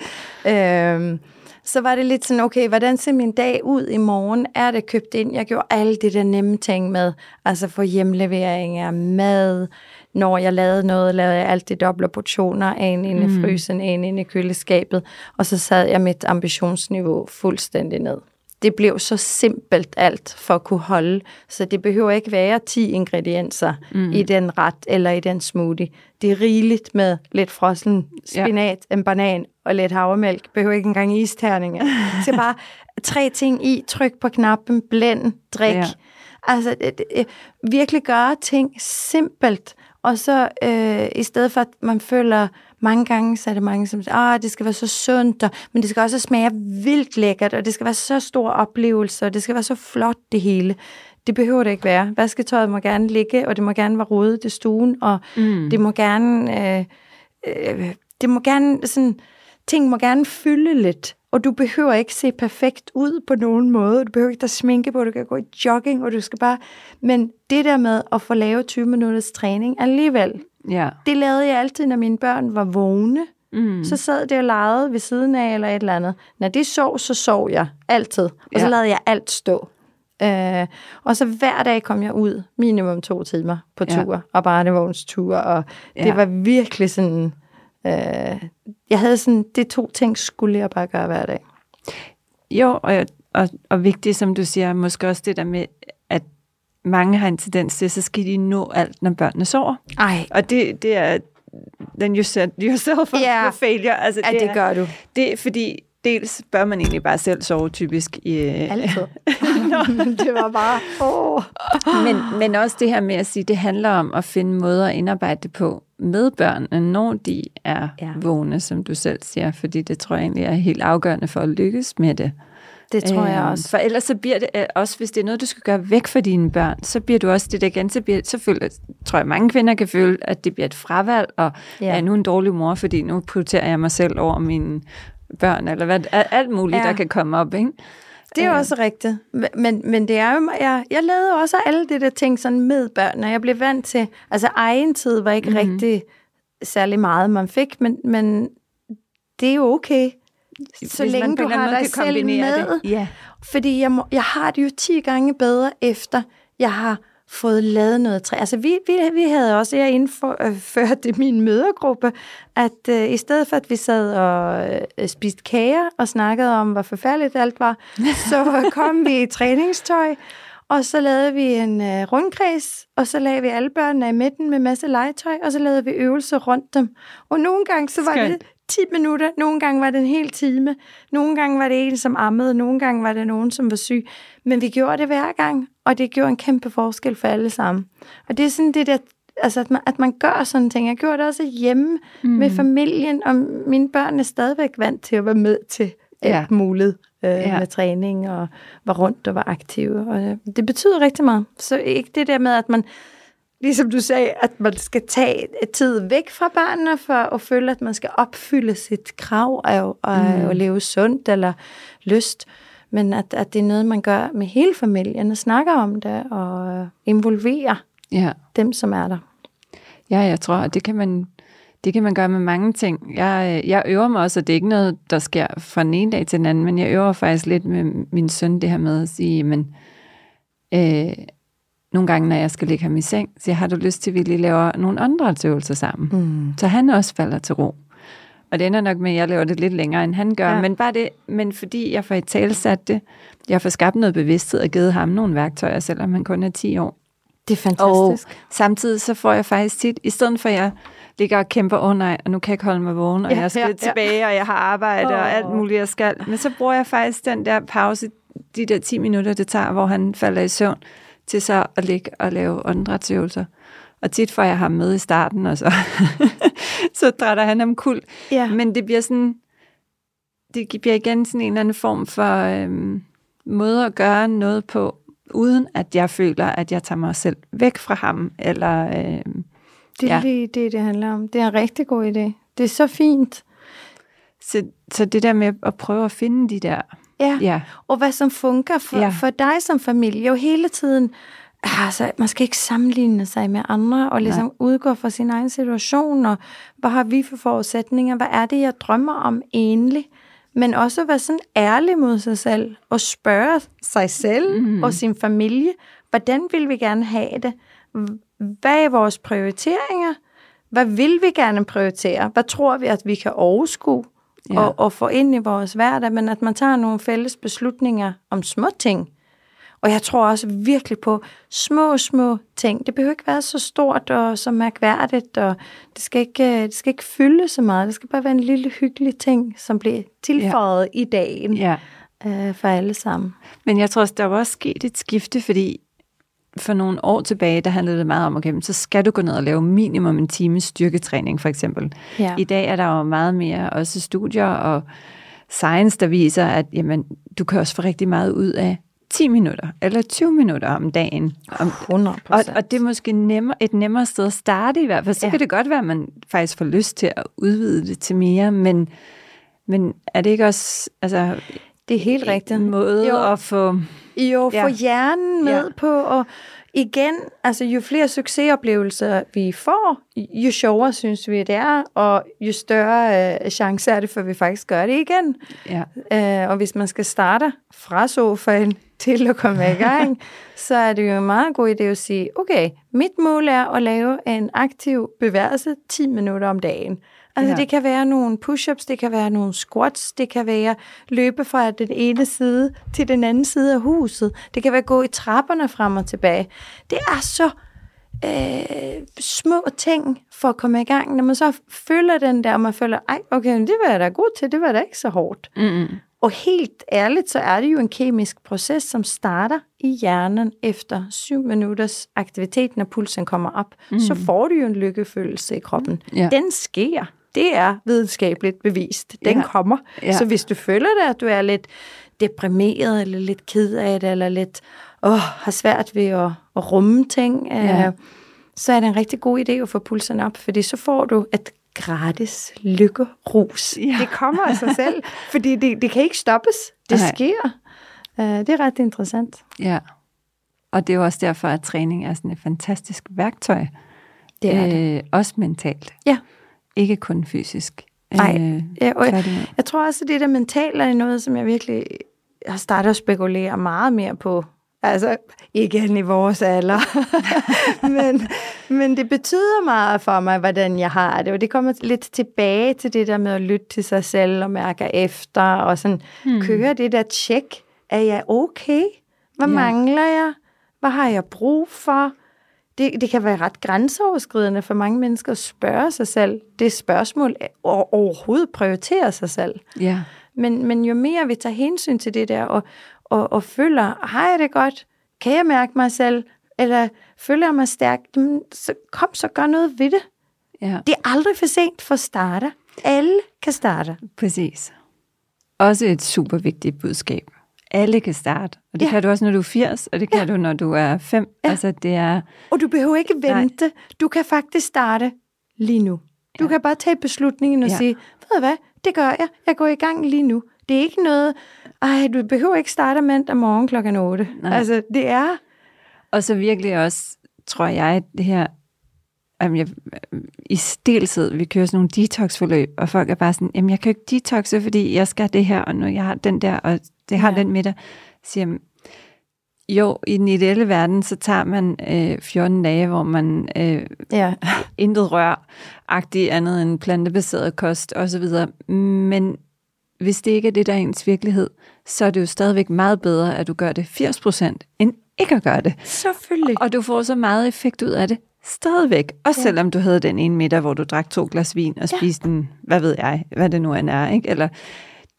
Speaker 3: Øhm, så var det lidt sådan, okay, hvordan ser min dag ud i morgen? Er det købt ind? Jeg gjorde alle de der nemme ting med, altså for hjemlevering af mad. Når jeg lavede noget, lavede jeg altid doble portioner, en inde i frysen, en inde i køleskabet, og så sad jeg mit ambitionsniveau fuldstændig ned. Det blev så simpelt alt for at kunne holde, så det behøver ikke være 10 ingredienser mm. i den ret eller i den smoothie. Det er rigeligt med lidt frossen spinat, ja. en banan og lidt havremælk. Behøver ikke engang isterninger. Så bare tre ting i, tryk på knappen, blend, drik.
Speaker 2: Ja.
Speaker 3: Altså det, det, virkelig gøre ting simpelt, og så øh, i stedet for, at man føler, mange gange, så er det mange, som siger, ah, det skal være så sundt, og, men det skal også smage vildt lækkert, og det skal være så stor oplevelse, og det skal være så flot det hele. Det behøver det ikke være. Vasketøjet må gerne ligge, og det må gerne være rodet i stuen, og mm. det må gerne, øh, øh, det må gerne sådan, ting må gerne fylde lidt, og du behøver ikke se perfekt ud på nogen måde. Du behøver ikke der sminke på, du kan gå i jogging, og du skal bare... Men det der med at få lavet 20 minutters træning alligevel,
Speaker 2: ja.
Speaker 3: det lavede jeg altid, når mine børn var vågne. Mm. Så sad det og legede ved siden af eller et eller andet. Når de sov, så sov jeg altid. Og så
Speaker 2: Ja.
Speaker 3: lavede jeg alt stå. Øh, og så hver dag kom jeg ud minimum to timer på tur, ja. og barnevognstur, og det
Speaker 2: Ja.
Speaker 3: var virkelig sådan... Øh, jeg havde sådan, det to ting skulle jeg bare gøre hver dag.
Speaker 2: Jo, og, og, og vigtigt, som du siger, måske også det der med, mange har en tendens til, så skal de nå alt, når børnene sover.
Speaker 3: Ej,
Speaker 2: Og det, det er, then you set yourself up
Speaker 3: Ja.
Speaker 2: for failure. Altså,
Speaker 3: ja, det
Speaker 2: er-
Speaker 3: gør du.
Speaker 2: Det er fordi, dels bør man egentlig bare selv sove typisk. I, øh,
Speaker 3: Altid. det var bare... Åh.
Speaker 2: men, men også det her med at sige, det handler om at finde måder at indarbejde det på med børnene, når de er
Speaker 3: ja.
Speaker 2: vågne, som du selv siger, fordi det tror jeg egentlig er helt afgørende for at lykkes med det.
Speaker 3: Det tror jeg
Speaker 2: Øhm,
Speaker 3: også.
Speaker 2: For ellers så bliver det, øh, også hvis det er noget, du skal gøre væk fra dine børn, så bliver du også det der igen, så, bliver, så føler, tror jeg, mange kvinder kan føle, at det bliver et fravalg, og
Speaker 3: Ja.
Speaker 2: er nu en dårlig mor, fordi nu prioriterer jeg mig selv over mine børn, eller hvad, alt muligt,
Speaker 3: ja.
Speaker 2: der kan komme op, ikke?
Speaker 3: Det er
Speaker 2: Øh.
Speaker 3: også rigtigt. Men, men det er jo, jeg, jeg lavede også alle det der ting sådan med børn, og jeg blev vant til, altså egen tid var ikke mm-hmm. rigtig særlig meget, man fik, men, men det er jo okay, så længe du har dig selv med.
Speaker 2: Det. Ja.
Speaker 3: Fordi jeg, må, jeg har det jo 10 gange bedre efter, jeg har fået lavet noget træ. Altså vi, vi, vi havde også, jeg indførte i min mødergruppe, at øh, i stedet for at vi sad og øh, spiste kager og snakkede om, hvor forfærdeligt alt var, så kom vi i træningstøj, og så lavede vi en øh, rundkreds, og så lagde vi alle børnene i midten med masse legetøj, og så lavede vi øvelser rundt dem. Og nogle gange så var
Speaker 2: Skønt.
Speaker 3: det 10 minutter, nogle gange var det en hel time, nogle gange var det en, som ammede, nogle gange var det nogen, som var syg. Men vi gjorde det hver gang, og det gjorde en kæmpe forskel for alle sammen. Og det er sådan det der, altså at man, at man gør sådan ting. Jeg gjorde det også hjemme mm. med familien, og mine børn er stadigvæk vant til at være med til alt
Speaker 2: Ja.
Speaker 3: muligt øh,
Speaker 2: Ja.
Speaker 3: med træning, og var rundt og var aktive. Og øh, det betyder rigtig meget. Så ikke det der med, at man ligesom du sagde, at man skal tage tid væk fra børnene for at føle, at man skal opfylde sit krav af at, mm. at leve sundt eller lyst. Men at, at det er noget, man gør med hele familien og snakker om det og involverer
Speaker 2: ja.
Speaker 3: dem, som er der.
Speaker 2: Ja, jeg tror, at det kan man, det kan man gøre med mange ting. Jeg, jeg øver mig også, og det er ikke noget, der sker fra den ene dag til den anden, men jeg øver faktisk lidt med min søn det her med at sige, men øh, nogle gange, når jeg skal ligge ham i seng, så har du lyst til, at vi lige laver nogle andre øvelser sammen.
Speaker 3: Mm.
Speaker 2: Så han også falder til ro. Og det ender nok med, at jeg laver det lidt længere, end han gør.
Speaker 3: Ja.
Speaker 2: Men bare det, men fordi jeg får i talsat det, jeg får skabt noget bevidsthed og givet ham nogle værktøjer, selvom han kun er 10 år.
Speaker 3: Det er fantastisk.
Speaker 2: Og samtidig så får jeg faktisk tit, i stedet for at jeg ligger og kæmper, oh, nej, og nu kan jeg ikke holde mig vågen, og
Speaker 3: Ja,
Speaker 2: jeg skal
Speaker 3: ja,
Speaker 2: ja,
Speaker 3: ja.
Speaker 2: tilbage, og jeg har arbejde og alt muligt, jeg skal. Men så bruger jeg faktisk den der pause, de der 10 minutter, det tager, hvor han falder i søvn, til så at ligge og lave åndedrætsøvelser. Og tit får jeg ham med i starten, og så, så drætter han ham kul.
Speaker 3: Ja.
Speaker 2: Men det bliver sådan, det bliver igen sådan en eller anden form for øhm, måde at gøre noget på, uden at jeg føler, at jeg tager mig selv væk fra ham, eller øhm,
Speaker 3: Det er
Speaker 2: Ja.
Speaker 3: lige det, det handler om. Det er en rigtig god idé. Det er så fint.
Speaker 2: så, så det der med at prøve at finde de der,
Speaker 3: Ja.
Speaker 2: ja,
Speaker 3: og hvad som fungerer for, ja.
Speaker 2: Ja.
Speaker 3: for dig som familie. Jo hele tiden, altså, man skal ikke sammenligne sig med andre, og ligesom Nej. udgå fra sin egen situation, og hvad har vi for forudsætninger, hvad er det, jeg drømmer om egentlig? Men også være sådan ærlig mod sig selv, og spørge sig selv mm. og sin familie, hvordan vil vi gerne have det? Hvad er vores prioriteringer? Hvad vil vi gerne prioritere? Hvad tror vi, at vi kan overskue?
Speaker 2: Ja.
Speaker 3: og, og få ind i vores hverdag, men at man tager nogle fælles beslutninger om små ting. Og jeg tror også virkelig på små, små ting. Det behøver ikke være så stort og så mærkværdigt, og det skal ikke, øh, det skal ikke fylde så meget. Det skal bare være en lille hyggelig ting, som bliver tilføjet ja. i dagen
Speaker 2: ja.
Speaker 3: øh, for alle sammen.
Speaker 2: Men jeg tror også, der var også sket et skifte, fordi for nogle år tilbage, der handlede det meget om, okay, så skal du gå ned og lave minimum en time styrketræning, for eksempel.
Speaker 3: Ja.
Speaker 2: I dag er der jo meget mere også studier og science, der viser, at jamen, du kan også få rigtig meget ud af 10 minutter eller 20 minutter om dagen. Om,
Speaker 3: 100
Speaker 2: og, og det er måske nemmere, et nemmere sted at starte i hvert fald. Så
Speaker 3: Ja.
Speaker 2: kan det godt være, at man faktisk får lyst til at udvide det til mere, men, men er det ikke også altså,
Speaker 3: det er helt rigtigt.
Speaker 2: en måde
Speaker 3: jo.
Speaker 2: at få
Speaker 3: Jo, få
Speaker 2: Ja.
Speaker 3: hjernen med
Speaker 2: Ja.
Speaker 3: på, og igen, altså jo flere succesoplevelser vi får, jo sjovere synes vi det er, og jo større øh, chance er det for, at vi faktisk gør det igen.
Speaker 2: Ja.
Speaker 3: Øh, og hvis man skal starte fra sofaen til at komme i gang, så er det jo en meget god idé at sige, okay, mit mål er at lave en aktiv bevægelse 10 minutter om dagen. Altså
Speaker 2: Ja.
Speaker 3: det kan være nogle push-ups, det kan være nogle squats, det kan være løbe fra den ene side til den anden side af huset. Det kan være gå i trapperne frem og tilbage. Det er så øh, små ting for at komme i gang. Når man så føler den der, og man føler, ej, okay, det var jeg da god til, det var da ikke så hårdt.
Speaker 2: Mm-mm.
Speaker 3: Og helt ærligt, så er det jo en kemisk proces, som starter i hjernen efter syv minutters aktivitet, når pulsen kommer op. Mm. Så får du jo en lykkefølelse i kroppen.
Speaker 2: Ja.
Speaker 3: Den sker. Det er videnskabeligt bevist. Den
Speaker 2: Ja.
Speaker 3: kommer.
Speaker 2: Ja.
Speaker 3: Så hvis du føler det, at du er lidt deprimeret, eller lidt ked af det, eller lidt åh, har svært ved at, at rumme ting,
Speaker 2: Ja.
Speaker 3: øh, så er det en rigtig god idé at få pulsen op, fordi så får du et gratis lykkerus.
Speaker 2: Ja.
Speaker 3: Det kommer af sig selv, fordi det, det kan ikke stoppes. Det
Speaker 2: Nej.
Speaker 3: sker. Uh, det er ret interessant.
Speaker 2: Ja. Og det er jo også derfor, at træning er sådan et fantastisk værktøj.
Speaker 3: Det er det.
Speaker 2: Øh, også mentalt.
Speaker 3: Ja.
Speaker 2: Ikke kun fysisk.
Speaker 3: Nej.
Speaker 2: Øh,
Speaker 3: Ja, og jeg, jeg tror også, at det der mentale er noget, som jeg virkelig har startet at spekulere meget mere på. Altså, igen i vores alder. men, men det betyder meget for mig, hvordan jeg har det. Og det kommer lidt tilbage til det der med at lytte til sig selv og mærke efter. Og sådan hmm. køre det der tjek. Er jeg okay? Hvad
Speaker 2: ja.
Speaker 3: mangler jeg? Hvad har jeg brug for? Det, det kan være ret grænseoverskridende for mange mennesker at spørge sig selv det spørgsmål, og overhovedet prioritere sig selv.
Speaker 2: Ja.
Speaker 3: Men, men jo mere vi tager hensyn til det der, og, og, og føler, har jeg det godt? Kan jeg mærke mig selv? Eller føler jeg mig stærk? Jamen, Så kom, så gør noget ved det.
Speaker 2: ja.
Speaker 3: Det er aldrig for sent for at starte. Alle kan starte.
Speaker 2: Præcis. Også et super vigtigt budskab. Alle kan starte. Og det ja. Kan du også, når du er 80, og det kan ja. du, når du er 5. Ja. Altså, det er...
Speaker 3: Og du behøver ikke
Speaker 2: Nej.
Speaker 3: vente. Du kan faktisk starte lige nu. Du
Speaker 2: Ja.
Speaker 3: kan bare tage beslutningen og ja. sige, ved du hvad, det gør jeg. Jeg går i gang lige nu. Det er ikke noget, ej, du behøver ikke starte mandag morgen klokken 8.
Speaker 2: Nej.
Speaker 3: Altså, det er,
Speaker 2: Og så virkelig også, tror jeg, det her... Jamen, jeg, I stiltid, vi kører sådan nogle detox-forløb, og folk er bare sådan, jamen jeg kan jo ikke detoxe, fordi jeg skal det her, og nu jeg har den der, og det har ja. Den middag. Så siger jo, i den ideelle verden, så tager man øh, 14 dage, hvor man øh,
Speaker 3: ja,
Speaker 2: intet rør-agtigt andet end plantebaseret kost osv. Men hvis det ikke er det, der er ens virkelighed, så er det jo stadigvæk meget bedre, at du gør det 80% end ikke at gøre det.
Speaker 3: selvfølgelig.
Speaker 2: Og du får så meget effekt ud af det stadigvæk. Også ja. selvom du havde den ene middag, hvor du drak to glas vin og
Speaker 3: Ja.
Speaker 2: spiste en, hvad ved jeg, hvad det nu end er. Ikke? Eller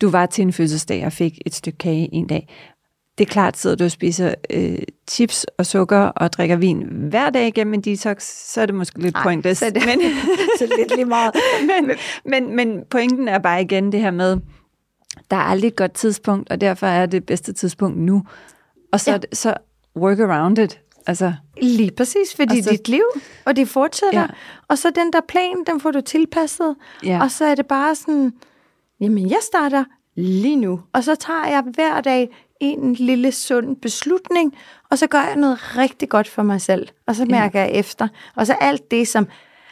Speaker 2: du var til en fødselsdag og fik et stykke kage en dag. Det er klart, sidder du og spiser øh, chips og sukker og drikker vin hver dag igennem en detox, så er det måske lidt
Speaker 3: Ej,
Speaker 2: pointless.
Speaker 3: så det-
Speaker 2: men,
Speaker 3: så lidt lige meget.
Speaker 2: men, men, men pointen er bare igen det her med, der er aldrig et godt tidspunkt, og derfor er det bedste tidspunkt nu. Og så,
Speaker 3: ja.
Speaker 2: så work around it. Altså,
Speaker 3: Lige præcis, fordi
Speaker 2: så-
Speaker 3: dit liv, og det fortsætter.
Speaker 2: Ja.
Speaker 3: Og så den der plan, den får du tilpasset.
Speaker 2: Ja.
Speaker 3: Og så er det bare sådan, jamen jeg starter lige nu. Og så tager jeg hver dag en lille sund beslutning, og så gør jeg noget rigtig godt for mig selv. Og så mærker jeg efter. Og så alt det, som...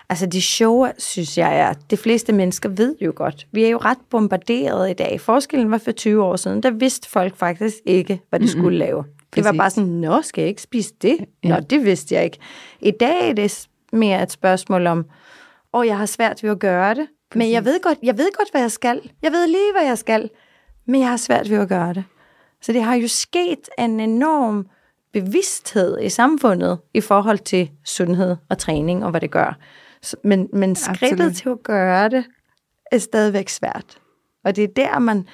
Speaker 3: Altså det sjove, synes jeg, er, at de fleste mennesker ved jo godt. Vi er jo ret bombarderet i dag. Forskellen var for 20 år siden, der vidste folk faktisk ikke, hvad de skulle lave. Det var
Speaker 2: Præcis.
Speaker 3: bare sådan, nå, skal jeg ikke spise det?
Speaker 2: Ja.
Speaker 3: Nå, det vidste jeg ikke. I dag er det mere et spørgsmål om, og jeg har svært ved at gøre det, men jeg ved, godt, jeg ved godt, hvad jeg skal. Jeg ved lige, hvad jeg skal, men jeg har svært ved at gøre det. Så det har jo sket en enorm bevidsthed i samfundet i forhold til sundhed og træning og hvad det gør. Men, men skridtet
Speaker 2: Absolut.
Speaker 3: til at gøre det er stadigvæk svært. Og det er der, man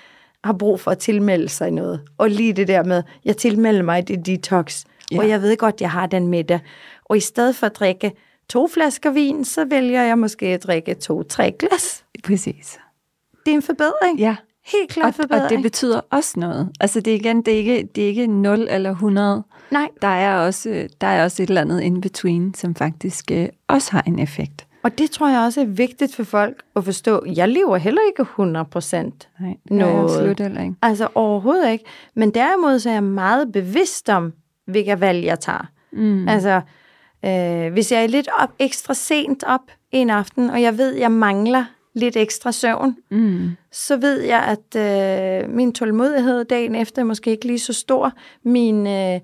Speaker 3: har brug for at tilmelde sig noget. Og lige det der med, jeg tilmelder mig det detox,
Speaker 2: Ja.
Speaker 3: og jeg ved godt, jeg har den middag. Og i stedet for at drikke to flasker vin, så vælger jeg måske at drikke to-tre glas.
Speaker 2: præcis.
Speaker 3: Det er en forbedring.
Speaker 2: Ja.
Speaker 3: Helt klart
Speaker 2: Og,
Speaker 3: forbedring.
Speaker 2: og det betyder også noget. Altså det er igen, det er ikke, det er ikke 0 eller 100.
Speaker 3: Nej,
Speaker 2: Der er også, der er også et eller andet in between, som faktisk øh, også har en effekt.
Speaker 3: Og det tror jeg også er vigtigt for folk at forstå. Jeg lever heller ikke 100 procent.
Speaker 2: Nej, det jeg
Speaker 3: Noget.
Speaker 2: absolut heller ikke.
Speaker 3: Altså overhovedet ikke. Men derimod så er jeg meget bevidst om, hvilke valg jeg tager.
Speaker 2: Mm.
Speaker 3: Altså, øh, hvis jeg er lidt op, ekstra sent op en aften, og jeg ved, jeg mangler lidt ekstra søvn,
Speaker 2: Mm.
Speaker 3: så ved jeg, at øh, min tålmodighed dagen efter er måske ikke lige så stor. Min øh,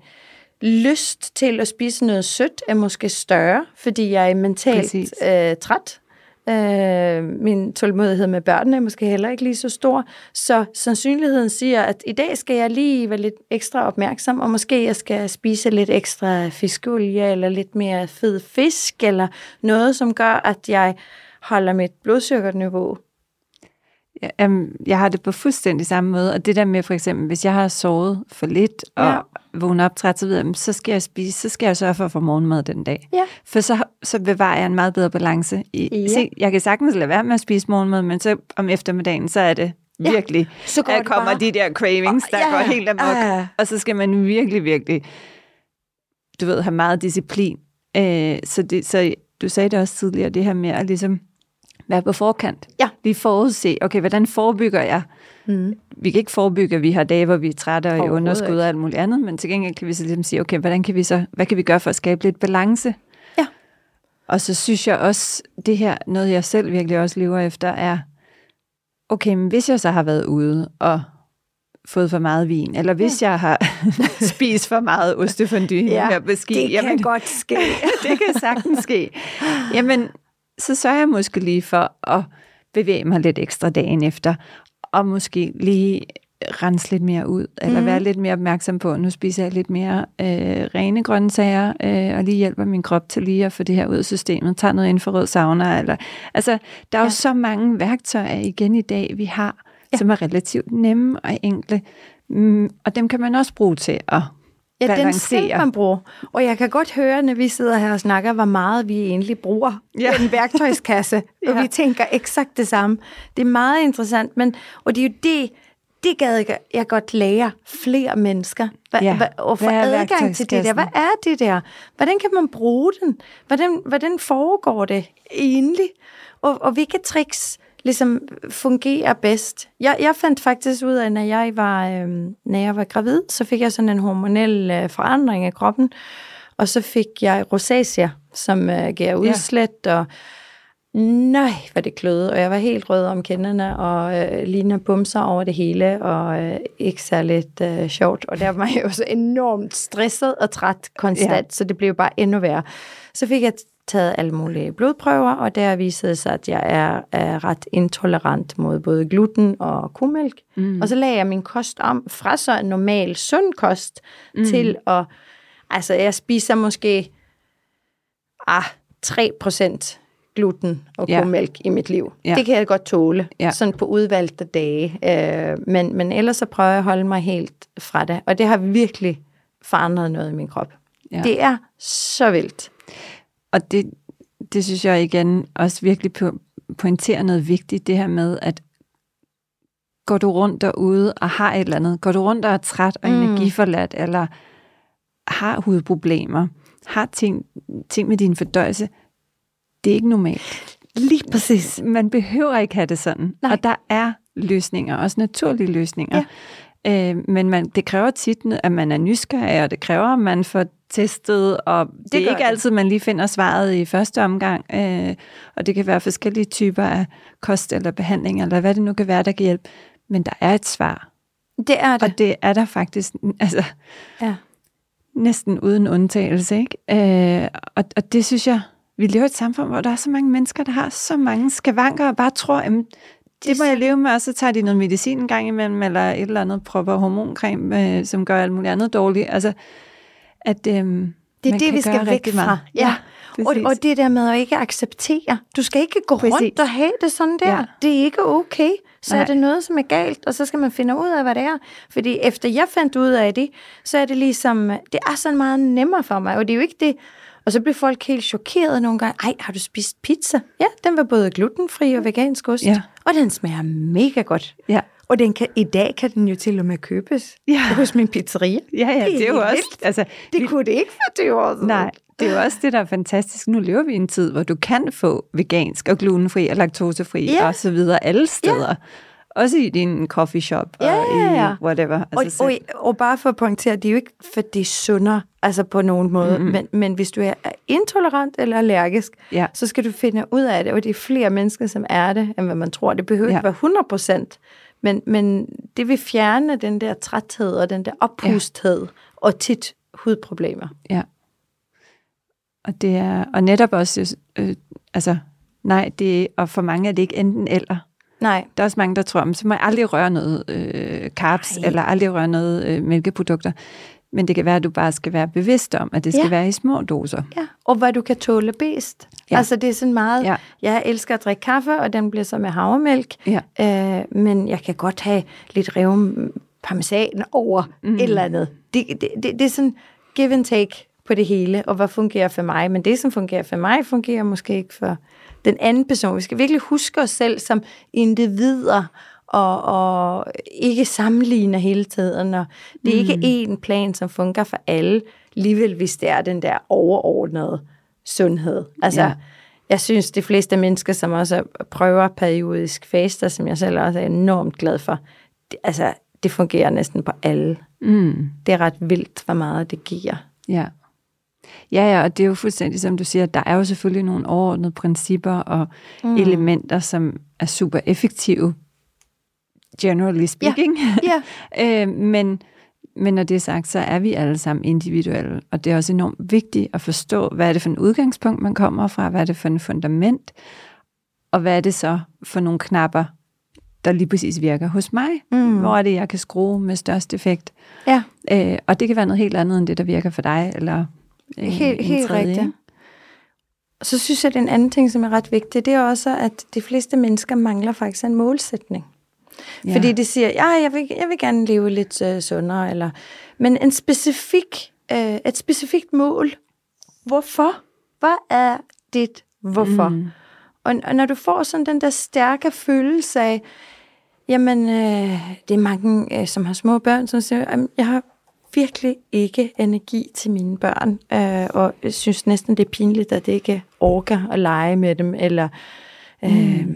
Speaker 3: lyst til at spise noget sødt er måske større, fordi jeg er mentalt
Speaker 2: Præcis.
Speaker 3: øh, træt. Øh, min tålmodighed med børnene er måske heller ikke lige så stor. Så sandsynligheden siger, at i dag skal jeg lige være lidt ekstra opmærksom, og måske jeg skal spise lidt ekstra fiskeolie, eller lidt mere fed fisk, eller noget, som gør, at jeg holder mit blodsukkerniveau
Speaker 2: Jamen, jeg har det på fuldstændig samme måde, og det der med for eksempel, hvis jeg har sovet for lidt og
Speaker 3: Ja.
Speaker 2: ja. vågnet op træt, så, jeg, så skal jeg spise, så skal jeg sørge for at få morgenmad den dag.
Speaker 3: Ja.
Speaker 2: For så, så bevarer jeg en meget bedre balance. I,
Speaker 3: Ja.
Speaker 2: se, jeg kan sagtens lade være med at spise morgenmad, men så om eftermiddagen, så er det
Speaker 3: Ja.
Speaker 2: virkelig,
Speaker 3: Så går
Speaker 2: der
Speaker 3: det
Speaker 2: kommer
Speaker 3: bare-
Speaker 2: de der cravings, der
Speaker 3: Ja,
Speaker 2: går
Speaker 3: ja.
Speaker 2: helt amok.
Speaker 3: Ja.
Speaker 2: Og så skal man virkelig, virkelig, du ved, have meget disciplin. Øh, så, det, så du sagde det også tidligere, det her med at ligesom være på forkant.
Speaker 3: Ja.
Speaker 2: Lige forudse, okay, hvordan forebygger jeg?
Speaker 3: Mm.
Speaker 2: Vi kan ikke forebygge, at vi har dage, hvor vi er trætte og i underskud
Speaker 3: ikke.
Speaker 2: og alt muligt andet, men til gengæld kan vi så ligesom sige, okay, hvordan kan vi så, hvad kan vi gøre for at skabe lidt balance?
Speaker 3: Ja.
Speaker 2: Og så synes jeg også, det her, noget jeg selv virkelig også lever efter, er, okay, men hvis jeg så har været ude og fået for meget vin, eller hvis ja. jeg har spist for meget ostefondue
Speaker 3: Ja,
Speaker 2: her på ski,
Speaker 3: Det
Speaker 2: jamen,
Speaker 3: kan godt ske.
Speaker 2: det kan sagtens ske. Jamen, så sørger jeg måske lige for at bevæge mig lidt ekstra dagen efter, og måske lige rense lidt mere ud, eller
Speaker 3: Mhm.
Speaker 2: være lidt mere opmærksom på, at nu spiser jeg lidt mere øh, rene grøntsager, øh, og lige hjælper min krop til lige at få det her ud af systemet, tager noget infrarød sauna, eller, altså, der er jo
Speaker 3: Ja.
Speaker 2: så mange værktøjer igen i dag, vi har,
Speaker 3: ja.
Speaker 2: som er relativt nemme og enkle, mm, og dem kan man også bruge til at
Speaker 3: Ja, den
Speaker 2: balancere.
Speaker 3: man bruge. Og jeg kan godt høre, når vi sidder her og snakker, hvor meget vi egentlig bruger ja. Den værktøjskasse. Og
Speaker 2: Ja.
Speaker 3: vi tænker eksakt det samme. Det er meget interessant, men, og det er jo det, det gad jeg, jeg godt lære flere mennesker. Hva,
Speaker 2: Ja.
Speaker 3: hva, og få adgang til det der. Hvad er det der? Hvordan kan man bruge den? Hvordan, hvordan foregår det egentlig? Og, og hvilke tricks ligesom fungerer bedst? Jeg, jeg fandt faktisk ud af, når jeg var, øhm, når jeg var gravid, så fik jeg sådan en hormonel øh, forandring af kroppen. Og så fik jeg rosacea, som øh, giver udslæt, og nej, var det kløde, og jeg var helt rød om kinderne, og øh, ligner bumser over det hele, og øh, ikke særligt øh, sjovt. Og der var jeg jo så enormt stresset og træt konstant, ja. så det blev bare endnu værre. Så fik jeg taget alle mulige blodprøver, og der viste det sig, at jeg er, er ret intolerant mod både gluten og kumælk. Mm. Og så lagde jeg min kost om fra så en normal sund kost mm. til at, altså jeg spiser måske ah, 3% gluten og
Speaker 2: Ja.
Speaker 3: i mit liv.
Speaker 2: Ja.
Speaker 3: Det kan jeg godt tåle,
Speaker 2: Ja.
Speaker 3: sådan på udvalgte dage. Øh, men, men ellers så prøver jeg at holde mig helt fra det, og det har virkelig forandret noget i min krop.
Speaker 2: Ja.
Speaker 3: Det er så vildt.
Speaker 2: Og det, det synes jeg igen også virkelig po- pointerer noget vigtigt, det her med, at går du rundt derude og har et eller andet, går du rundt og er træt og
Speaker 3: mm.
Speaker 2: energiforladt, eller har hudproblemer, har ting, ting med din fordøjelse, det er ikke normalt.
Speaker 3: Lige præcis.
Speaker 2: Man behøver ikke have det sådan.
Speaker 3: Nej.
Speaker 2: Og der er løsninger, også naturlige løsninger. Ja. Øh, men man, det kræver tit, at man er nysgerrig, og det kræver, at man får testet, og det, det er ikke
Speaker 3: det.
Speaker 2: altid, man lige finder svaret i første omgang. Øh, og det kan være forskellige typer af kost eller behandling, eller hvad det nu kan være, der kan hjælpe. Men der er et svar.
Speaker 3: Det er det.
Speaker 2: Og det er der faktisk altså,
Speaker 3: Ja.
Speaker 2: næsten uden undtagelse. Ikke? Øh, og, og det synes jeg, vi lever i et samfund, hvor der er så mange mennesker, der har så mange skavanker, og bare tror, at det må jeg leve med, og så tager de noget medicin en gang imellem, eller et eller andet propper hormoncreme, øh, som gør alt muligt andet dårligt. Altså, at, øh,
Speaker 3: Det er det, vi skal væk fra.
Speaker 2: meget.
Speaker 3: Ja. Og,
Speaker 2: præcis.
Speaker 3: og det der med at ikke acceptere. Du skal ikke gå
Speaker 2: Præcis.
Speaker 3: rundt og have det sådan der.
Speaker 2: Ja.
Speaker 3: Det er ikke okay. Så
Speaker 2: Nej.
Speaker 3: er det noget, som er galt, og så skal man finde ud af, hvad det er. Fordi efter jeg fandt ud af det, så er det ligesom, det er sådan meget nemmere for mig. Og det er jo ikke det, og så bliver folk helt chokeret nogle gange. Ej, har du spist pizza? Ja, den var både glutenfri og vegansk ost.
Speaker 2: Ja.
Speaker 3: Og den smager mega godt.
Speaker 2: Ja.
Speaker 3: Og den kan, i dag kan den jo til og med købes
Speaker 2: Ja.
Speaker 3: hos min pizzeria.
Speaker 2: Ja, ja, det er, det er jo også...
Speaker 3: vildt.
Speaker 2: Altså,
Speaker 3: Det
Speaker 2: vi-
Speaker 3: kunne det ikke for 20 år siden.
Speaker 2: Nej, det er jo også det, der er fantastisk. Nu lever vi i en tid, hvor du kan få vegansk og glutenfri og laktosefri
Speaker 3: Ja.
Speaker 2: og så videre alle steder. Også i din coffee shop
Speaker 3: Ja,
Speaker 2: og
Speaker 3: ja, ja.
Speaker 2: i whatever. Altså,
Speaker 3: og, og, og bare for at pointere, det er jo ikke, for det er sundere, altså på nogen måde, mm-hmm. men, men hvis du er intolerant eller allergisk,
Speaker 2: Ja.
Speaker 3: så skal du finde ud af det, og det er flere mennesker, som er det, end hvad man tror. Det behøver
Speaker 2: Ja.
Speaker 3: ikke være 100 procent, men, men det vil fjerne den der træthed og den der oppusthed, ja. og tit hudproblemer.
Speaker 2: Ja. Og det er, og netop også, øh, altså, nej, det, og for mange er det ikke enten eller.
Speaker 3: Nej,
Speaker 2: Der er også mange, der tror, "Men så må jeg aldrig røre noget øh, carbs,
Speaker 3: Nej.
Speaker 2: eller aldrig røre noget øh, mælkeprodukter. Men det kan være, at du bare skal være bevidst om, at det skal
Speaker 3: Ja.
Speaker 2: være i små doser.
Speaker 3: ja. og hvad du kan tåle bedst.
Speaker 2: Ja.
Speaker 3: Altså det er sådan meget,
Speaker 2: Ja.
Speaker 3: jeg elsker at drikke kaffe, og den bliver så med havremælk,
Speaker 2: Ja.
Speaker 3: Øh, men jeg kan godt have lidt revm parmesan over mm. et eller andet. Det, det, det, det er sådan give and take på det hele, og hvad fungerer for mig. Men det, som fungerer for mig, fungerer måske ikke for den anden person. Vi skal virkelig huske os selv som individer, og, og ikke sammenligne hele tiden. Og det er ikke én plan, som fungerer for alle, alligevel hvis det er den der overordnede sundhed. Altså,
Speaker 2: ja.
Speaker 3: jeg synes, de fleste mennesker, som også prøver periodisk faster, som jeg selv også er enormt glad for, det, altså, det fungerer næsten på alle.
Speaker 2: Mm.
Speaker 3: Det er ret vildt, hvor meget det giver.
Speaker 2: Ja. Ja, ja, og det er jo fuldstændig som du siger, der er jo selvfølgelig nogle overordnede principper og mm. elementer, som er super effektive, generally speaking.
Speaker 3: Ja.
Speaker 2: øh, men, men når det er sagt, så er vi alle sammen individuelle, og det er også enormt vigtigt at forstå, hvad er det for en udgangspunkt, man kommer fra, hvad er det for en fundament, og hvad er det så for nogle knapper, der lige præcis virker hos mig.
Speaker 3: Mm.
Speaker 2: Hvor er det, jeg kan skrue med størst effekt.
Speaker 3: Ja,
Speaker 2: Øh, og det kan være noget helt andet end det, der virker for dig, eller øh,
Speaker 3: helt, helt
Speaker 2: tredje,
Speaker 3: rigtigt. Så synes jeg, at en anden ting, som er ret vigtig, det er også, at de fleste mennesker mangler faktisk en målsætning.
Speaker 2: Ja.
Speaker 3: Fordi de siger, ja, jeg vil, jeg vil gerne leve lidt øh, sundere, eller, men en specifik, øh, et specifikt mål. Hvorfor? Hvad er dit hvorfor? Mm. Og, og når du får sådan den der stærke følelse af, jamen, øh, det er mange, øh, som har små børn, som siger, "Jamen, jeg har virkelig ikke energi til mine børn, øh, og jeg synes næsten, det er pinligt, at det ikke orker at lege med dem, eller øh,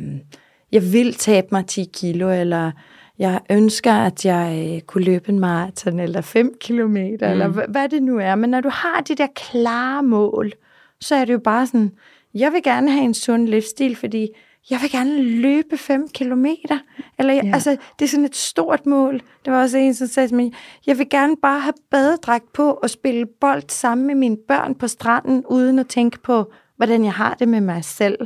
Speaker 3: jeg vil tabe mig 10 kilo, eller jeg ønsker, at jeg øh, kunne løbe en maraton, eller 5 kilometer, mm. eller hva- hvad det nu er. Men når du har de der klare mål, så er det jo bare sådan, jeg vil gerne have en sund livsstil, fordi jeg vil gerne løbe 5 kilometer. Eller, jeg,
Speaker 2: Ja.
Speaker 3: altså, det er sådan et stort mål. Der var også en, som sagde til mig, jeg vil gerne bare have badedragt på og spille bold sammen med mine børn på stranden, uden at tænke på, hvordan jeg har det med mig selv.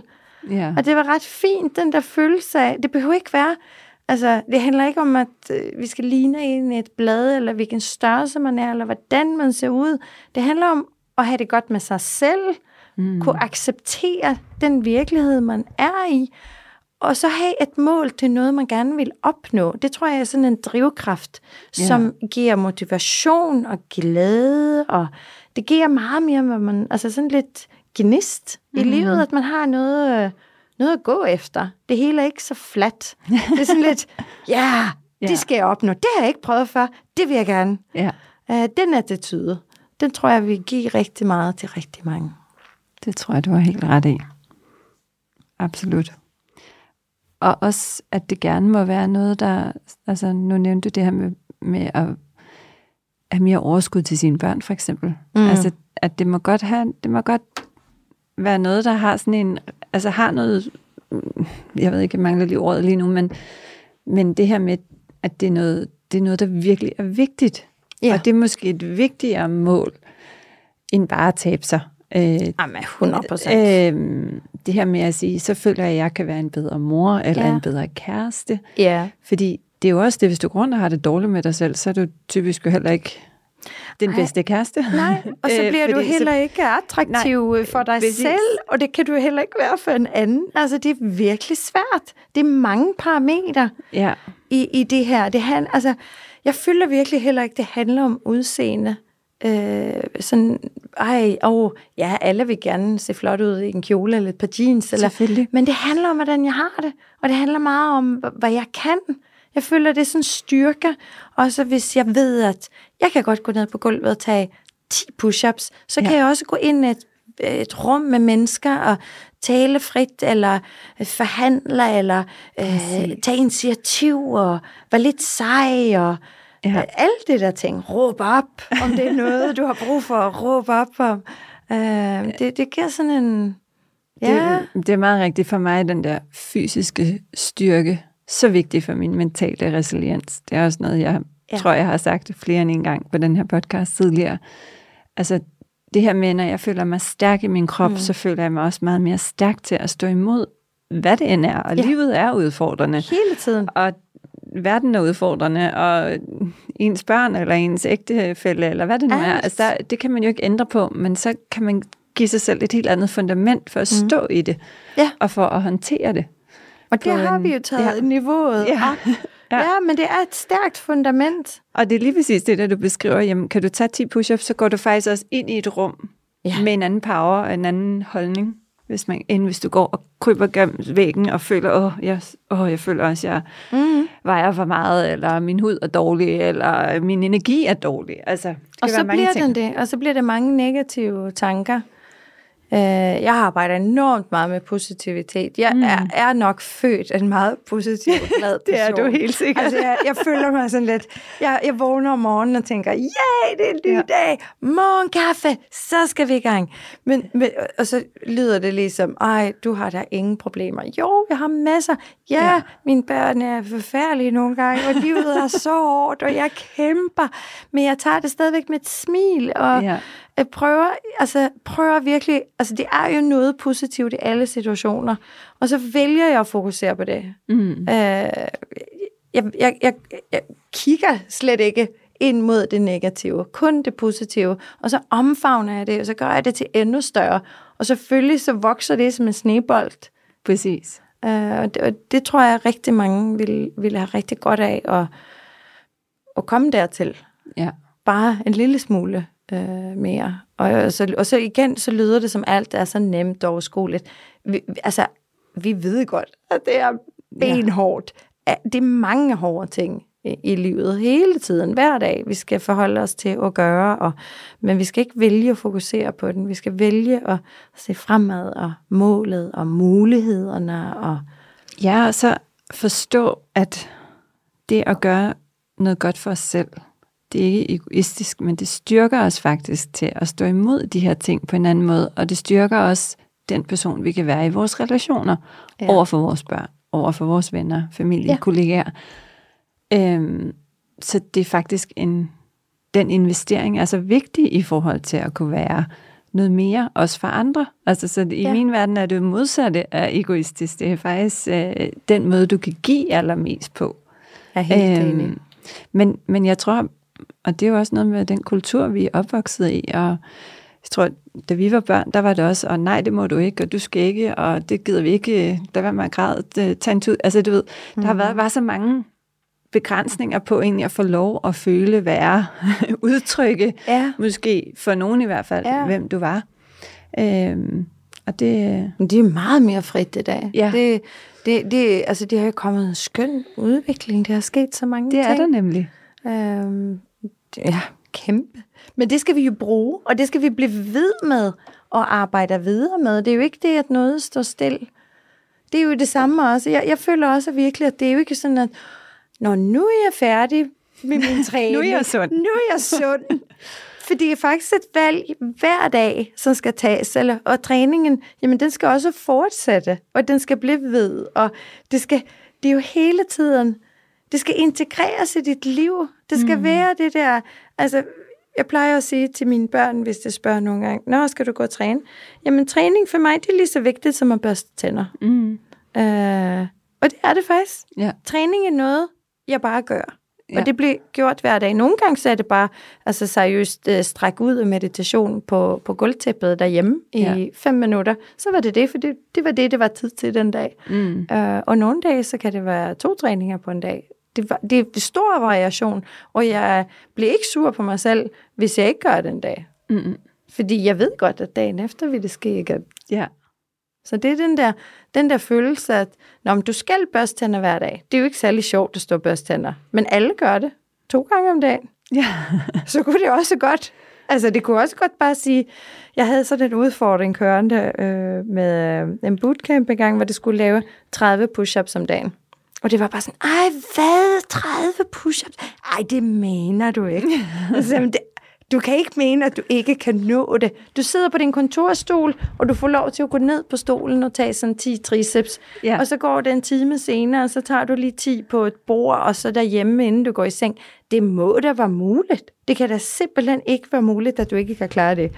Speaker 2: Ja.
Speaker 3: Og det var ret fint, den der følelse af, det behøver ikke være, altså det handler ikke om, at øh, vi skal ligne en i et blad, eller hvilken størrelse man er, eller hvordan man ser ud. Det handler om at have det godt med sig selv, mm. kunne acceptere den virkelighed, man er i, og så have et mål til noget, man gerne vil opnå. Det tror jeg er sådan en drivkraft,
Speaker 2: Ja.
Speaker 3: som giver motivation og glæde, og det giver meget mere, hvad man, altså sådan lidt gnist i
Speaker 2: Mhm.
Speaker 3: livet, at man har noget, øh, noget at gå efter. Det hele er ikke så fladt. Det er sådan lidt, ja,
Speaker 2: Ja.
Speaker 3: det skal jeg opnå. Det har jeg ikke prøvet før. Det vil jeg gerne.
Speaker 2: ja,
Speaker 3: Uh, den attitude, den tror jeg vil give rigtig meget til rigtig mange.
Speaker 2: Det tror jeg, du har helt ret i. Absolut. Og også, at det gerne må være noget, der... Altså, nu nævnte du det her med, med at have mere overskud til sine børn, for eksempel. Mm. Altså, at det må godt have... Det må godt være noget, der har sådan en... Altså, har noget... Jeg ved ikke, jeg mangler lige ordet lige nu, men, men det her med, at det er noget, det er noget der virkelig er vigtigt.
Speaker 3: Ja.
Speaker 2: Og det er måske et vigtigere mål, end bare at tabe sig. Øh,
Speaker 3: Jamen, 100 procent.
Speaker 2: Øhm, det her med at sige, så føler jeg, at jeg kan være en bedre mor, eller ja. En bedre kæreste.
Speaker 3: Ja.
Speaker 2: Fordi det er jo også det, hvis du og har det dårligt med dig selv, så er du typisk jo heller ikke den
Speaker 3: Ej.
Speaker 2: bedste kæreste.
Speaker 3: Nej, og så
Speaker 2: Øh,
Speaker 3: bliver du
Speaker 2: fordi
Speaker 3: heller
Speaker 2: så,
Speaker 3: ikke attraktiv Nej, for dig
Speaker 2: præcis.
Speaker 3: selv, og det kan du heller ikke være for en anden. Altså, det er virkelig svært. Det er mange parametre
Speaker 2: Ja,
Speaker 3: i, i det her. Det han, altså, jeg føler virkelig heller ikke, det handler om udseende. Øh, sådan, ej, åh, ja, alle vil gerne se flot ud i en kjole eller et par jeans. Eller. Men det handler om, hvordan jeg har det. Og det handler meget om, hva- hvad jeg kan. Jeg føler, det er sådan styrke. Og så hvis jeg ved, at jeg kan godt gå ned på gulvet og tage 10 push-ups, så ja. kan jeg også gå ind i et, et rum med mennesker og tale frit, eller forhandle, eller øh, tage initiativ, og være lidt sej, og ja. øh, alt det der ting. Råb op, om det er noget, du har brug for at råbe op om. Øh, det, det giver sådan en...
Speaker 2: Ja. Det, det er meget rigtigt for mig, den der fysiske styrke, så vigtig for min mentale resiliens. Det er også noget, jeg ja. tror, jeg har sagt flere end en gang på den her podcast tidligere. Altså, det her med, når jeg føler mig stærk i min krop, mm. så føler jeg mig også meget mere stærk til at stå imod, hvad det end er. Og ja. livet er udfordrende.
Speaker 3: Hele tiden.
Speaker 2: Og verden er udfordrende, og ens børn eller ens ægtefælle, eller hvad det nu Alt. er, altså der, det kan man jo ikke ændre på, men så kan man give sig selv et helt andet fundament for at mm. stå i det,
Speaker 3: ja.
Speaker 2: og for at håndtere det.
Speaker 3: Og det har vi jo taget ja. niveauet ja. op. Ja. ja, men det er et stærkt fundament.
Speaker 2: Og det er lige præcis det, der du beskriver. Jamen, kan du tage 10 push-ups, så går du faktisk også ind i et rum ja. med en anden power og en anden holdning, hvis man, end hvis du går og kryber gennem væggen og føler, åh, jeg, åh, jeg føler også, at jeg mm. vejer for meget, eller min hud er dårlig, eller min energi er dårlig. Altså,
Speaker 3: og så bliver ting. den det, og så bliver det mange negative tanker. Øh, jeg arbejder enormt meget med positivitet. Jeg mm. er, er nok født en meget positiv og glad
Speaker 2: person. det er du helt sikkert.
Speaker 3: Altså, jeg, jeg føler mig sådan lidt... Jeg, jeg vågner om morgenen og tænker, ja, det er en ny ja. dag, morgenkaffe, så skal vi i gang. Men, men, og så lyder det ligesom, ej, du har da ingen problemer. Jo, jeg har masser. Ja, ja. mine børn er forfærdelige nogle gange, og livet er så hårdt, og jeg kæmper. Men jeg tager det stadigvæk med et smil, og... Ja jeg prøver, altså, prøver virkelig, altså det er jo noget positivt i alle situationer, og så vælger jeg at fokusere på det. Mm. Øh, jeg, jeg, jeg, jeg kigger slet ikke ind mod det negative, kun det positive, og så omfavner jeg det, og så gør jeg det til endnu større, og selvfølgelig så vokser det som en snebold.
Speaker 2: Præcis.
Speaker 3: Øh, og, det, og det tror jeg rigtig mange vil, vil have rigtig godt af at, at komme dertil.
Speaker 2: Ja.
Speaker 3: Bare en lille smule øh, mere. Og så, og så igen, så lyder det som alt er så nemt og overskueligt. Vi, altså, vi ved godt, at det er benhårdt. Ja. Det er mange hårde ting i, i livet hele tiden, hver dag, vi skal forholde os til at gøre, og, men vi skal ikke vælge at fokusere på den. Vi skal vælge at se fremad og målet og mulighederne. Og
Speaker 2: ja, og så forstå, at det at gøre noget godt for os selv, det er ikke egoistisk, men det styrker os faktisk til at stå imod de her ting på en anden måde, og det styrker os den person, vi kan være i vores relationer, ja. over for vores børn, over for vores venner, familie, ja. kollegaer. Øhm, så det er faktisk en, den investering er så vigtig i forhold til at kunne være noget mere, også for andre. Altså, så i ja. min verden er det modsatte af egoistisk. Det er faktisk øh, den måde, du kan give allermest på.
Speaker 3: Jeg er helt øhm, enig.
Speaker 2: Men, men jeg tror, og det er jo også noget med den kultur, vi er opvokset i, og jeg tror, da vi var børn, der var det også, og nej, det må du ikke, og du skal ikke, og det gider vi ikke, der var man grad, tage en tur. Altså, du ved, mm. der har været bare så mange begrænsninger på egentlig at få lov at føle, være, udtrykke, ja. måske for nogen i hvert fald, ja. hvem du var. Øhm, og det...
Speaker 3: Det er meget mere frit i dag. Ja. Det, det, det, altså, det har jo kommet en skøn udvikling. Det har sket så mange
Speaker 2: det
Speaker 3: ting.
Speaker 2: Det er der nemlig.
Speaker 3: Øhm, ja, kæmpe. Men det skal vi jo bruge, og det skal vi blive ved med og arbejde videre med. Det er jo ikke det, at noget står still. Det er jo det samme også. Jeg, jeg føler også virkelig, at det er jo ikke sådan, at når nu er jeg færdig med min træning.
Speaker 2: nu er jeg sund.
Speaker 3: Nu er jeg sund. For det er faktisk et valg hver dag, som skal tages. Eller, og træningen, jamen den skal også fortsætte, og den skal blive ved. Og det, skal, det er jo hele tiden det skal integreres i dit liv. Det skal mm. være det der, altså, jeg plejer at sige til mine børn, hvis det spørger nogle gange, Nå, skal du gå og træne? Jamen, træning for mig, det er lige så vigtigt som at børste tænder. Mm. Øh, og det er det faktisk. Ja. Træning er noget, jeg bare gør. Ja. Og det bliver gjort hver dag. Nogle gange så er det bare altså seriøst uh, stræk ud af meditation på, på gulvtæppet derhjemme i ja. fem minutter. Så var det det, for det, det var det, det var tid til den dag. Mm. Uh, og nogle dage, så kan det være to træninger på en dag det, var, det er stor variation, og jeg bliver ikke sur på mig selv, hvis jeg ikke gør den dag. Mm-hmm. Fordi jeg ved godt, at dagen efter vil det ske igen.
Speaker 2: Ja.
Speaker 3: Så det er den der, den der følelse, at Nå, men du skal børste tænder hver dag. Det er jo ikke særlig sjovt at stå børste tænder, men alle gør det to gange om dagen.
Speaker 2: Ja.
Speaker 3: så kunne det også godt Altså, det kunne også godt bare sige, jeg havde sådan en udfordring kørende øh, med øh, en bootcamp engang, hvor det skulle lave 30 push-ups om dagen. Og det var bare sådan, ej, hvad? 30 push-ups? Ej, det mener du ikke. altså, det, du kan ikke mene, at du ikke kan nå det. Du sidder på din kontorstol, og du får lov til at gå ned på stolen og tage sådan 10 triceps.
Speaker 2: Ja.
Speaker 3: Og så går det en time senere, og så tager du lige 10 på et bord, og så derhjemme, inden du går i seng. Det må da være muligt. Det kan da simpelthen ikke være muligt, at du ikke kan klare det.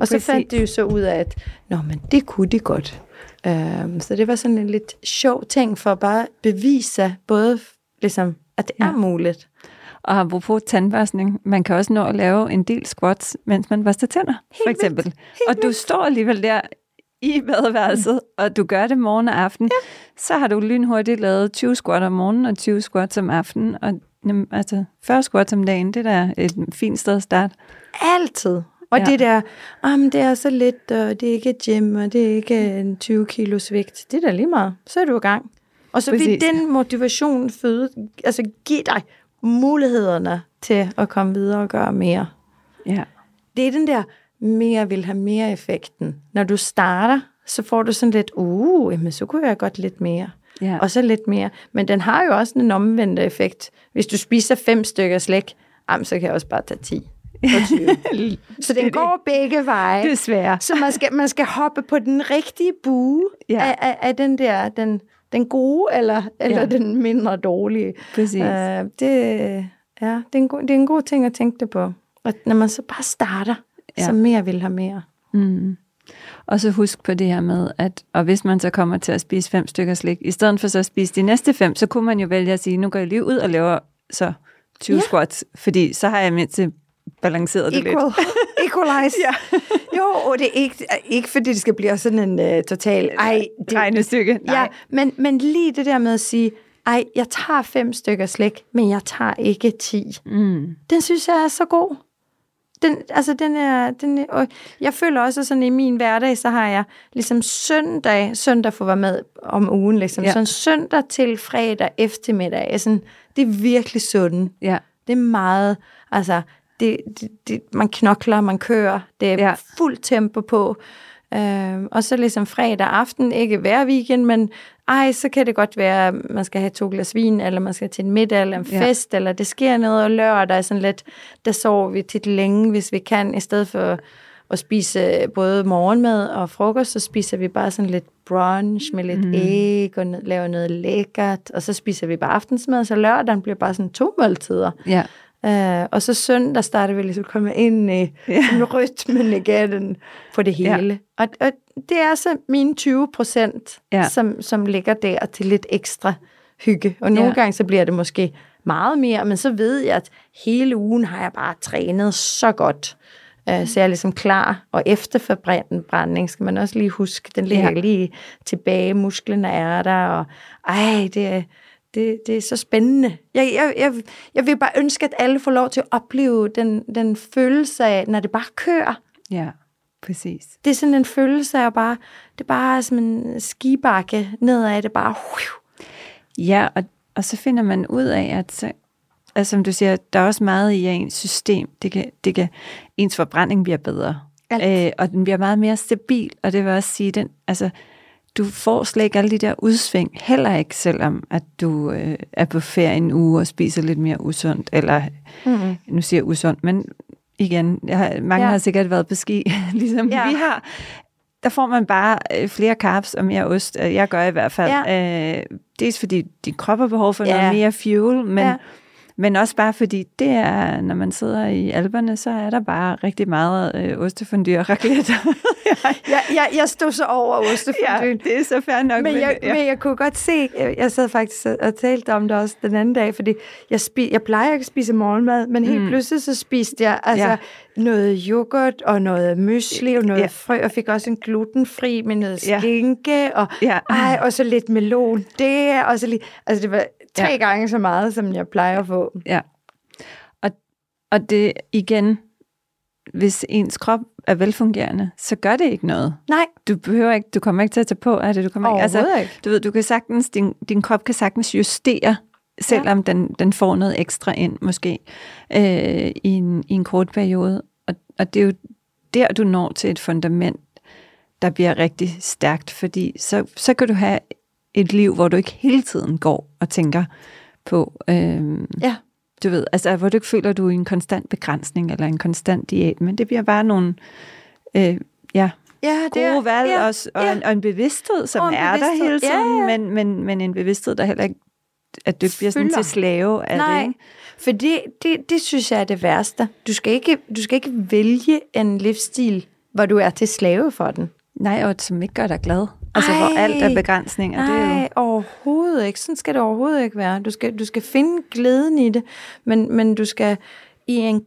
Speaker 3: Og så
Speaker 2: Præcis.
Speaker 3: fandt de jo så ud af, at Nå, men det kunne de godt. Um, så det var sådan en lidt sjov ting for at bare bevise både, ligesom, at det ja. er muligt.
Speaker 2: Og apropos tandbørstning, man kan også nå at lave en del squats, mens man børster tænder, for eksempel. og du står alligevel der i badeværelset, og du gør det morgen og aften, ja. så har du lynhurtigt lavet 20 squats om morgenen og 20 squats om aftenen, og jamen, altså 40 squats om dagen, det er da et fint sted at starte.
Speaker 3: Altid. Og
Speaker 2: Ja.
Speaker 3: det der, om det er så lidt, og det er ikke gym, og det er ikke en 20 kilos vægt, det er da lige meget. Så er du i gang. Og så vil
Speaker 2: Præcis.
Speaker 3: den motivation føde, altså give dig mulighederne til at komme videre og gøre mere.
Speaker 2: Ja.
Speaker 3: Det er den der mere vil have mere effekten. Når du starter, så får du sådan lidt, uh, jamen, så kunne jeg godt lidt mere.
Speaker 2: Ja.
Speaker 3: Og så lidt mere. Men den har jo også en omvendt effekt. Hvis du spiser fem stykker slik, jamen, så kan jeg også bare tage 10. på 20. så den går begge veje.
Speaker 2: Desværre.
Speaker 3: Så man skal, man skal hoppe på den rigtige bue
Speaker 2: Ja.
Speaker 3: af, af, af den der, den, den gode eller, eller
Speaker 2: Ja.
Speaker 3: den mindre dårlige.
Speaker 2: Præcis.
Speaker 3: Uh, det, ja, det, er en god, det er en god ting at tænke det på. At når man så bare starter,
Speaker 2: ja.
Speaker 3: så mere vil have mere.
Speaker 2: Mm. Og så husk på det her med, at og hvis man så kommer til at spise fem stykker slik, i stedet for så at spise de næste fem, så kunne man jo vælge at sige, nu går jeg lige ud og laver så 20
Speaker 3: Ja.
Speaker 2: squats, fordi så har jeg mindst balanceret det lidt.
Speaker 3: Equal, equalize. ja. Jo, og det er ikke, ikke fordi det skal blive sådan en uh, total... Ej, det,
Speaker 2: Regnestykke. Nej.
Speaker 3: Ja, men, men lige det der med at sige, ej, jeg tager fem stykker slik, men jeg tager ikke ti.
Speaker 2: Mm.
Speaker 3: Den synes jeg er så god. Den, altså, den er, den er, og jeg føler også, at sådan i min hverdag, så har jeg ligesom søndag, søndag for at være med om ugen, ligesom.
Speaker 2: Ja.
Speaker 3: Sådan søndag til fredag eftermiddag. er Sådan, det er virkelig sundt.
Speaker 2: Ja.
Speaker 3: Det er meget, altså, det, det, det, man knokler, man kører, det er
Speaker 2: Ja.
Speaker 3: fuld tempo på. Øhm, og så ligesom fredag aften, ikke hver weekend, men ej, så kan det godt være, at man skal have to glas vin, eller man skal til en middag, eller en
Speaker 2: Ja.
Speaker 3: fest, eller det sker noget, og lørdag er sådan lidt, der sover vi tit længe, hvis vi kan, i stedet for at spise både morgenmad og frokost, så spiser vi bare sådan lidt brunch med lidt mm. æg, og laver noget lækkert, og så spiser vi bare aftensmad, så lørdagen bliver bare sådan to måltider.
Speaker 2: Ja.
Speaker 3: Uh, og så søndag starter vi ligesom at komme ind i
Speaker 2: Ja.
Speaker 3: ja. rytmen igen på det
Speaker 2: Ja.
Speaker 3: hele. Og, og det er så mine 20 procent,
Speaker 2: Ja.
Speaker 3: ja. som, som ligger der til lidt ekstra hygge. Og nogle
Speaker 2: Ja.
Speaker 3: ja. gange så bliver det måske meget mere, men så ved jeg, at hele ugen har jeg bare trænet så godt. Uh, så jeg er ligesom klar. Og efter forbrænding skal man også lige huske, den ligger
Speaker 2: Ja.
Speaker 3: ja. lige tilbage, musklerne er der, og ej, det det, det er så spændende. Jeg, jeg, jeg, jeg vil bare ønske, at alle får lov til at opleve den, den følelse af, når det bare kører.
Speaker 2: Ja. Præcis.
Speaker 3: Det er sådan en følelse af bare, det er bare som en skibakke nedad, det bare,
Speaker 2: Ja, og, og så finder man ud af, at så, altså, som du siger, der er også meget i ens system. Det kan, det kan, ens forbrænding bliver bedre.
Speaker 3: Alt.
Speaker 2: Øh, og den bliver meget mere stabil, og det vil også sige, den, altså, du får slet ikke alle de der udsving, heller ikke selvom, at du øh, er på ferie en uge og spiser lidt mere usundt, eller
Speaker 3: mm,
Speaker 2: nu siger jeg usundt, men igen, jeg har, mange ja. Har sikkert været på ski, ligesom ja. Vi har. Der får man bare øh, flere carbs og mere ost. Øh, Jeg gør i hvert fald. Ja. Øh, dels fordi din krop har behov for. Ja. noget mere fuel, men, ja.
Speaker 3: Ja.
Speaker 2: men også bare fordi det er, når man sidder i alberne, så er der bare rigtig meget øh, ostefondyr og raclette.
Speaker 3: jeg, jeg, jeg stod så over ostefondyen.
Speaker 2: det er så fair nok.
Speaker 3: Men jeg,
Speaker 2: ja.
Speaker 3: men jeg kunne godt se, jeg, jeg sad faktisk og- talte om det også den anden dag, fordi jeg, spi, jeg plejer ikke at spise morgenmad, men helt
Speaker 2: Mm.
Speaker 3: pludselig så spiste jeg altså
Speaker 2: Ja.
Speaker 3: ja. noget yoghurt og noget mysli og noget
Speaker 2: Ja.
Speaker 3: ja. frø, og fik også en glutenfri med noget
Speaker 2: Ja.
Speaker 3: skinke, og,
Speaker 2: Ja.
Speaker 3: ej, og så lidt melon det, og så lige, altså det var tre
Speaker 2: Ja.
Speaker 3: gange så meget, som jeg plejer at få.
Speaker 2: Ja. Og, og det igen, hvis ens krop er velfungerende, så gør det ikke noget.
Speaker 3: Nej,
Speaker 2: Du behøver ikke, du kommer ikke til at tage på af det. Du kommer ikke, altså,
Speaker 3: ikke.
Speaker 2: du ved, du kan sagtens, din, din krop kan sagtens justere, selvom ja. den, den får noget ekstra ind, måske, øh, i, en, i en kort periode. Og, Og det er jo der, du når til et fundament, der bliver rigtig stærkt, fordi så, så kan du have et liv, hvor du ikke hele tiden går og tænker på, øhm,
Speaker 3: Ja.
Speaker 2: du ved, altså hvor du ikke føler, at du er i en konstant begrænsning eller en konstant diæt, men det bliver bare nogle øh, ja,
Speaker 3: Ja,
Speaker 2: gode valg
Speaker 3: ja,
Speaker 2: også, og,
Speaker 3: ja.
Speaker 2: en, og en bevidsthed, som
Speaker 3: Og en
Speaker 2: er der
Speaker 3: bevidsthed,
Speaker 2: hele
Speaker 3: ja,
Speaker 2: tiden,
Speaker 3: ja.
Speaker 2: Men, men, men en bevidsthed, der heller ikke, at du bliver sådan
Speaker 3: Fylder.
Speaker 2: til slave af
Speaker 3: Nej,
Speaker 2: det. Ikke?
Speaker 3: for det, det, det synes jeg er det værste. Du skal, ikke, du skal ikke vælge en livsstil, hvor du er til slave for den.
Speaker 2: Nej, og som ikke gør dig glad. Altså, hvor
Speaker 3: Ej.
Speaker 2: alt er begrænsninger. Det er jo,
Speaker 3: Nej, overhovedet ikke. Sådan skal det overhovedet ikke være. Du skal, du skal finde glæden i det, men, men du skal i en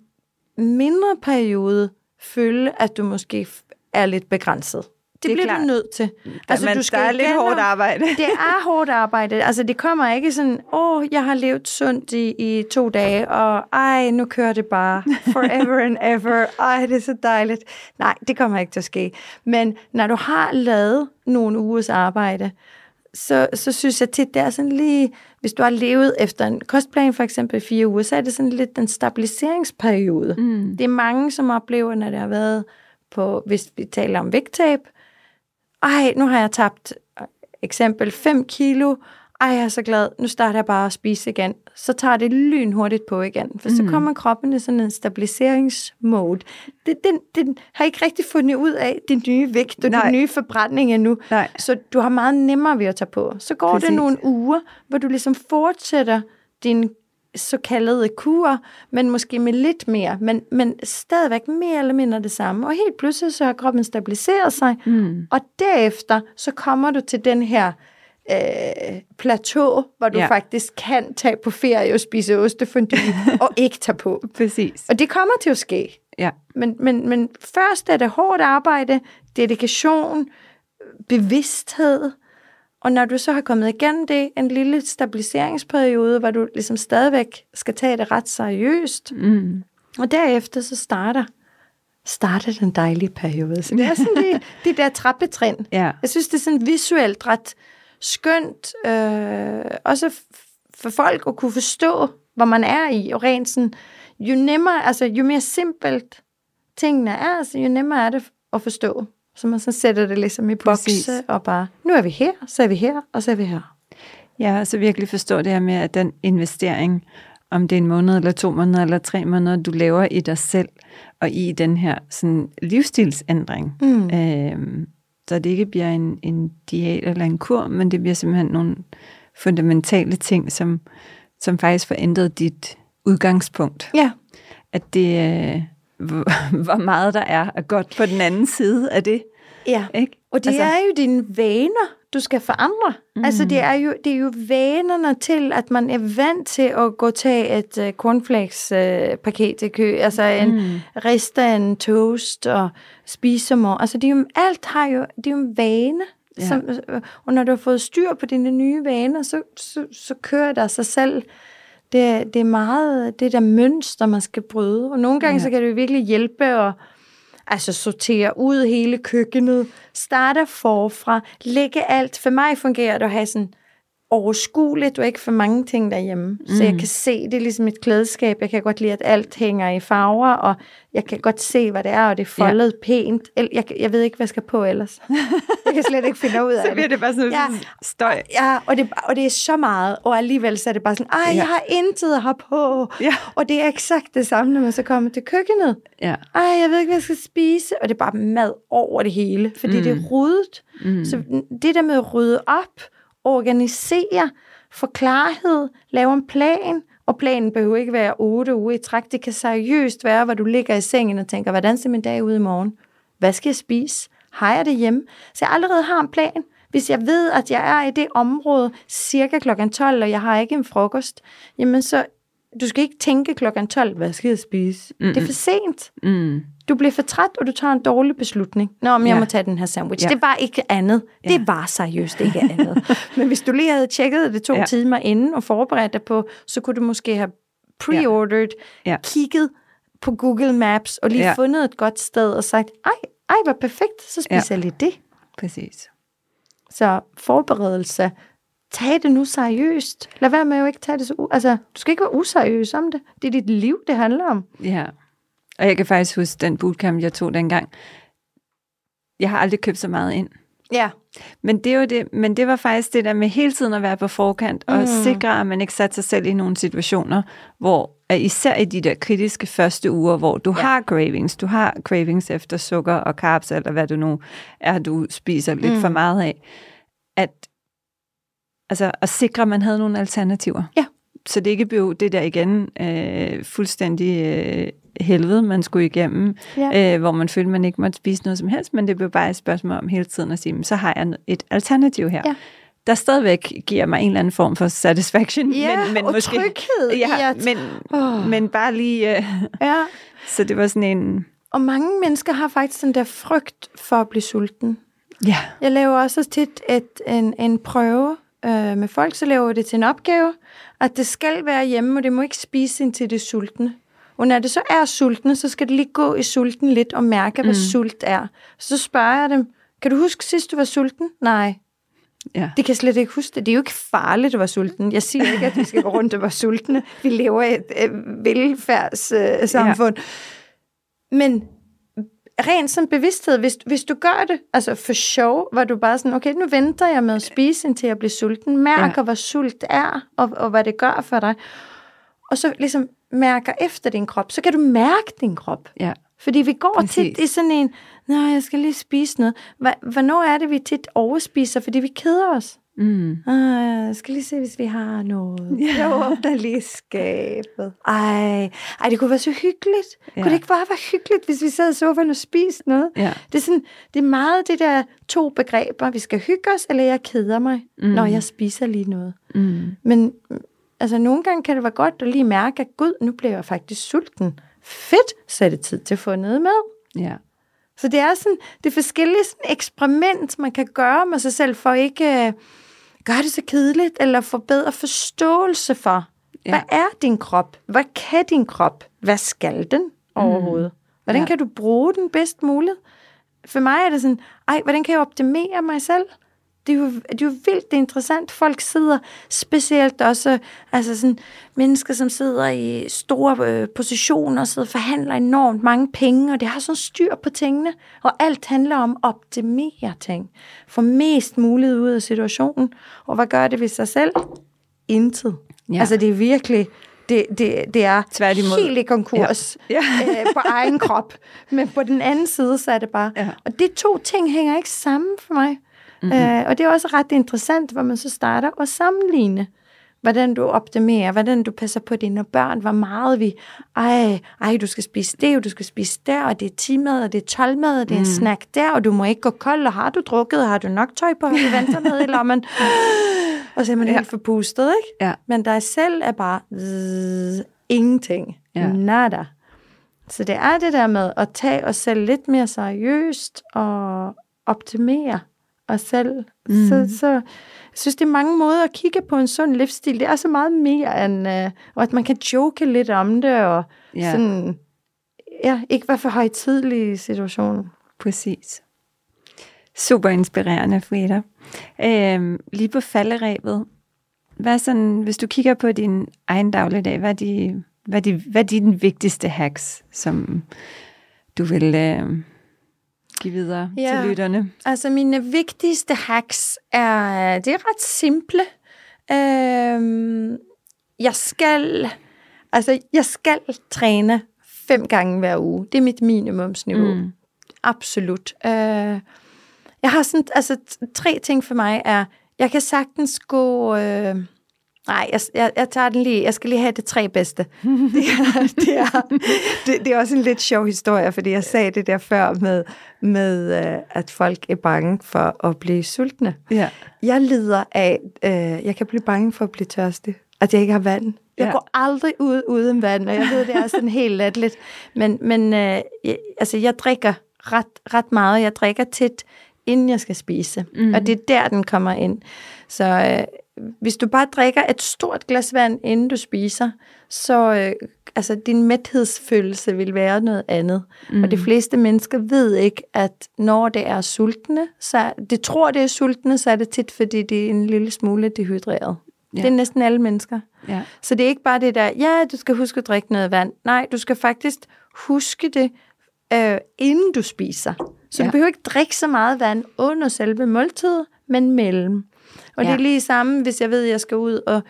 Speaker 3: mindre periode føle, at du måske er lidt begrænset. Det,
Speaker 2: Det er
Speaker 3: bliver
Speaker 2: klart.
Speaker 3: du nødt til.
Speaker 2: altså, man, der er lidt hårdt arbejde.
Speaker 3: Det er hårdt arbejde. Altså, det kommer ikke sådan, åh, jeg har levet sundt i, i to dage, og ej, nu kører det bare forever and ever. Ej, det er så dejligt. Nej, det kommer ikke til at ske. Men når du har lavet nogle ugers arbejde, så, så synes jeg tit, det er sådan lige, hvis du har levet efter en kostplan for eksempel fire uger, så er det sådan lidt den stabiliseringsperiode.
Speaker 2: Mm.
Speaker 3: Det er mange, som oplever, når det har været på, hvis vi taler om vægttab, ej, nu har jeg tabt øh, eksempel 5 kilo, ej, jeg er så glad, nu starter jeg bare at spise igen. Så tager det lynhurtigt på igen, for mm. så kommer kroppen i sådan en stabiliseringsmode. Det, den, den har ikke rigtig fundet ud af din nye vægt og
Speaker 2: Nej.
Speaker 3: din nye forbrænding endnu.
Speaker 2: Nej.
Speaker 3: Så du har meget nemmere ved at tage på. Så går
Speaker 2: Præcis.
Speaker 3: det nogle uger, hvor du ligesom fortsætter din såkaldede kur, men måske med lidt mere, men, men stadigvæk mere eller mindre det samme. Og helt pludselig så har kroppen stabiliseret sig,
Speaker 2: Mm.
Speaker 3: og derefter så kommer du til den her øh, plateau, hvor du
Speaker 2: Ja.
Speaker 3: faktisk kan tage på ferie og spise ostefondue og ikke tage på.
Speaker 2: Præcis.
Speaker 3: Og det kommer til at ske.
Speaker 2: Ja.
Speaker 3: Men, men, men først er det hårdt arbejde, dedikation, bevidsthed, og når du så har kommet igennem det, en lille stabiliseringsperiode, hvor du ligesom stadigvæk skal tage det ret seriøst,
Speaker 2: Mm.
Speaker 3: og derefter så starter, starter den dejlige periode. Så det er sådan det, det der trappetrin.
Speaker 2: Ja.
Speaker 3: Jeg synes, det er sådan visuelt ret skønt, øh, også for folk at kunne forstå, hvor man er i, og rent sådan, jo nemmere, altså jo mere simpelt tingene er, altså, jo nemmere er det at forstå. Så man så sætter det ligesom i bokse, og bare, nu er vi her, så er vi her, og så er vi her.
Speaker 2: Ja, og så virkelig forstå det her med, at den investering, om det er en måned, eller to måneder, eller tre måneder, du laver i dig selv, og i den her sådan, livsstilsændring.
Speaker 3: Mm.
Speaker 2: Øhm, så det ikke bliver en, en diæt eller en kur, men det bliver simpelthen nogle fundamentale ting, som, som faktisk får ændret dit udgangspunkt.
Speaker 3: Ja,
Speaker 2: At det, øh, hvor, meget der er af godt på den anden side af det.
Speaker 3: ja.
Speaker 2: Ikke?
Speaker 3: Og det
Speaker 2: Altså-
Speaker 3: er jo dine vaner, du skal forandre. Mm. Altså det er, jo, det er jo vanerne til, at man er vant til at gå tage et uh, cornflakes-paket til kø, altså en
Speaker 2: Mm.
Speaker 3: riste af en toast og spise mor. Altså det er jo, alt har jo, det er jo en vane.
Speaker 2: Ja.
Speaker 3: Ja. Som, øh, og når du har fået styr på dine nye vaner, så, så, så kører der sig selv. Det, det er meget det der mønster, man skal bryde. Og nogle gange
Speaker 2: Ja.
Speaker 3: så kan det virkelig hjælpe at altså sortere ud hele køkkenet, starte forfra, lægge alt. For mig fungerer det at have sådan overskueligt, og ikke for mange ting derhjemme. Mm. Så jeg kan se, det er ligesom et klædeskab. Jeg kan godt lide, at alt hænger i farver, og jeg kan godt se, hvad det er, og det er foldet ja. pænt. Jeg, jeg ved ikke, hvad jeg skal på ellers. jeg kan slet ikke finde ud af
Speaker 2: Så bliver det bare sådan
Speaker 3: Ja.
Speaker 2: ja. støj.
Speaker 3: Ja, og det, og det er så meget, og alligevel så er det bare sådan, ej,
Speaker 2: Ja.
Speaker 3: jeg har intet her på.
Speaker 2: Ja.
Speaker 3: Og det er eksakt det samme, når man så kommer til køkkenet.
Speaker 2: Ja.
Speaker 3: Ej, jeg ved ikke, hvad jeg skal spise. Og det er bare mad over det hele, fordi mm. det er ryddet.
Speaker 2: Mm.
Speaker 3: Så det der med at rydde op, organisere, få klarhed, lave en plan, og planen behøver ikke være otte uger i træk. Det kan seriøst være, hvor du ligger i sengen og tænker, hvordan ser min dag ud i morgen? Hvad skal jeg spise? Har jeg det hjemme? Så jeg allerede har en plan. Hvis jeg ved, at jeg er i det område cirka kl. 12, og jeg har ikke en frokost, jamen så, du skal ikke tænke klokken 12, hvad skal jeg spise? Mm-mm. Det er for sent.
Speaker 2: Mm.
Speaker 3: Du bliver for træt, og du tager en dårlig beslutning. Nå, men jeg
Speaker 2: Ja.
Speaker 3: må tage den her sandwich.
Speaker 2: Ja.
Speaker 3: Det var ikke andet.
Speaker 2: Ja.
Speaker 3: Det var seriøst ikke andet. men hvis du lige havde tjekket det to
Speaker 2: Ja.
Speaker 3: timer inden og forberedt dig på, så kunne du måske have pre-ordered,
Speaker 2: Ja.
Speaker 3: ja. kigget på Google Maps og lige
Speaker 2: Ja.
Speaker 3: fundet et godt sted og sagt, ej, ej, hvor perfekt, så spiser
Speaker 2: ja.
Speaker 3: jeg lige det.
Speaker 2: Præcis.
Speaker 3: Så forberedelse, tag det nu seriøst. Lad være med at jo ikke tage det så... U- altså, du skal ikke være useriøs om det. Det er dit liv, det handler om.
Speaker 2: Ja. Og jeg kan faktisk huske den bootcamp, jeg tog dengang. Jeg har aldrig købt så meget ind.
Speaker 3: Ja.
Speaker 2: Men det, er jo det, men det var faktisk det der med hele tiden at være på forkant og
Speaker 3: Mm.
Speaker 2: sikre, at man ikke satte sig selv i nogle situationer, hvor især i de der kritiske første uger, hvor du
Speaker 3: Ja.
Speaker 2: har cravings, du har cravings efter sukker og carbs, eller hvad du nu er, du spiser lidt
Speaker 3: mm.
Speaker 2: for meget af, at, altså, at sikre, at man havde nogle alternativer.
Speaker 3: Ja.
Speaker 2: Så det ikke blev det der igen øh, fuldstændig øh, helvede, man skulle igennem,
Speaker 3: Ja.
Speaker 2: øh, hvor man følte, man ikke måtte spise noget som helst, men det blev bare et spørgsmål om hele tiden at sige, "Men så har jeg et alternativ her.
Speaker 3: Ja.
Speaker 2: Der stadigvæk giver mig en eller anden form for satisfaction.
Speaker 3: Ja,
Speaker 2: men, men
Speaker 3: og
Speaker 2: måske,
Speaker 3: tryghed
Speaker 2: Ja,
Speaker 3: at-
Speaker 2: men,
Speaker 3: Åh.
Speaker 2: men bare lige... Øh,
Speaker 3: ja.
Speaker 2: så det var sådan en...
Speaker 3: Og mange mennesker har faktisk den der frygt for at blive sulten.
Speaker 2: Ja.
Speaker 3: Jeg laver også tit et, en, en prøve øh, med folk, så laver det til en opgave, at det skal være hjemme, og det må ikke spise indtil det er sultne. Og når det så er sultne, så skal det lige gå i sulten lidt og mærke, hvad mm. sult er. Så spørger jeg dem, kan du huske sidst, du var sulten? Nej.
Speaker 2: ja.
Speaker 3: De kan slet ikke huske det. Det er jo ikke farligt at være sulten. Jeg siger ikke, at vi skal gå rundt og være sultne. Vi lever i et øh, velfærdssamfund. Øh, samfund. Men rent sådan bevidsthed, hvis, hvis du gør det, altså for sjov, hvor du bare sådan, okay, nu venter jeg med at spise, indtil jeg bliver sulten, mærker, ja. Hvad sult er, og, og hvad det gør for dig, og så ligesom mærker efter din krop, så kan du mærke din krop.
Speaker 2: ja.
Speaker 3: Fordi vi går
Speaker 2: Præcis.
Speaker 3: tit i sådan en, nej, jeg skal lige spise noget. Hvornår er det, vi tit overspiser, fordi vi keder os?
Speaker 2: Mm.
Speaker 3: Jeg skal lige se, hvis vi har noget.
Speaker 2: Ja.
Speaker 3: Jeg åbner lige skabet. Ej, ej, det kunne være så hyggeligt. Ja. Kunne det ikke bare være hyggeligt, hvis vi sad i sofaen og spiste noget?
Speaker 2: Ja.
Speaker 3: Det er, sådan, det er meget det der to begreber. Vi skal hygge os, eller jeg keder mig, mm. når jeg spiser lige noget.
Speaker 2: Mm.
Speaker 3: Men altså, nogle gange kan det være godt at lige mærke, at gud, nu bliver jeg faktisk sulten. Fedt, så er det tid til at få noget med.
Speaker 2: Ja.
Speaker 3: Så det er sådan, det er forskellige sådan eksperiment, man kan gøre med sig selv, for ikke gøre det så kedeligt, eller få bedre forståelse for, ja. Hvad er din krop? Hvad kan din krop? Hvad skal den overhovedet? Hvordan
Speaker 2: Ja.
Speaker 3: kan du bruge den bedst muligt? For mig er det sådan, ej, hvordan kan jeg optimere mig selv? Det er, jo, det er jo vildt det er interessant. Folk sidder specielt også, altså sådan mennesker, som sidder i store øh, positioner og sidder og forhandler enormt mange penge, og det har sådan styr på tingene. Og alt handler om at optimere ting. Få mest muligt ud af situationen. Og hvad gør det ved sig selv? Intet. Ja.
Speaker 2: Ja.
Speaker 3: Altså det er virkelig, det, det, det er
Speaker 2: Tværtimod.
Speaker 3: helt i konkurs
Speaker 2: Ja.
Speaker 3: øh, på egen krop. Men på den anden side, så er det bare...
Speaker 2: Ja.
Speaker 3: Og de to ting hænger ikke sammen for mig. Mm-hmm. Øh, og det er også ret interessant, hvor man så starter at sammenligne, hvordan du optimerer, hvordan du passer på dine børn, hvor meget vi, ej, ej, du skal spise det, og du skal spise der, og det er 10 mad, og det er 12 mad, og det er en snack der, og du må ikke gå kold, og har du drukket, og har du nok tøj på, har du venter med i lommen? Og så er man. Ja. helt forpustet, ikke?
Speaker 2: Ja.
Speaker 3: Men dig selv er bare zzz, ingenting.
Speaker 2: Ja.
Speaker 3: Nada. Så det er det der med at tage os selv lidt mere seriøst og optimere os selv. Mm. Så, så jeg synes, det er mange måder at kigge på en sund livsstil. Det er så meget mere end, øh, og at man kan joke lidt om det, og ja. Sådan, ja, ikke være for højtidlig i situationen.
Speaker 2: Præcis. Super inspirerende, Frida. Øhm, lige på falderæbet. Hvad sådan, hvis du kigger på din egen dagligdag, hvad er, de, hvad er, de, hvad er dine vigtigste hacks, som du vil øh, give videre
Speaker 3: Ja.
Speaker 2: til lytterne?
Speaker 3: Altså mine vigtigste hacks er, det er ret simple. Øhm, jeg skal, altså jeg skal træne fem gange hver uge. Det er mit minimumsniveau. Mm. Absolut. Øh, jeg har sådan, altså tre ting for mig er, jeg kan sagtens gå, øh, nej, jeg, jeg, jeg tager den lige, jeg skal lige have det tre bedste. det, er, det, er, det, det er også en lidt sjov historie, fordi jeg sagde det der før med, med øh, at folk er bange for at blive sultne.
Speaker 2: Ja.
Speaker 3: Jeg lider af, øh, jeg kan blive bange for at blive tørstig, at jeg ikke har vand. Jeg
Speaker 2: Ja.
Speaker 3: går aldrig ud uden vand, og jeg ved, det er sådan helt latterligt. Men, men øh, jeg, altså, jeg drikker ret, ret meget. Jeg drikker tit, inden jeg skal spise. Mm. Og det er der, den kommer ind. Så øh, hvis du bare drikker et stort glas vand, inden du spiser, så øh, altså, din mæthedsfølelse vil være noget andet. Mm. Og de fleste mennesker ved ikke, at når det er sultne, så de tror, det er sultne, så er det tit, fordi de er en lille smule dehydreret. Ja. Det er næsten alle mennesker.
Speaker 2: Ja.
Speaker 3: Så det er ikke bare det der, ja, du skal huske at drikke noget vand. Nej, du skal faktisk huske det, øh, inden du spiser. Så. Ja. du behøver ikke drikke så meget vand under selve måltidet, men mellem. Og ja. det er lige samme, hvis jeg ved, at jeg skal ud og...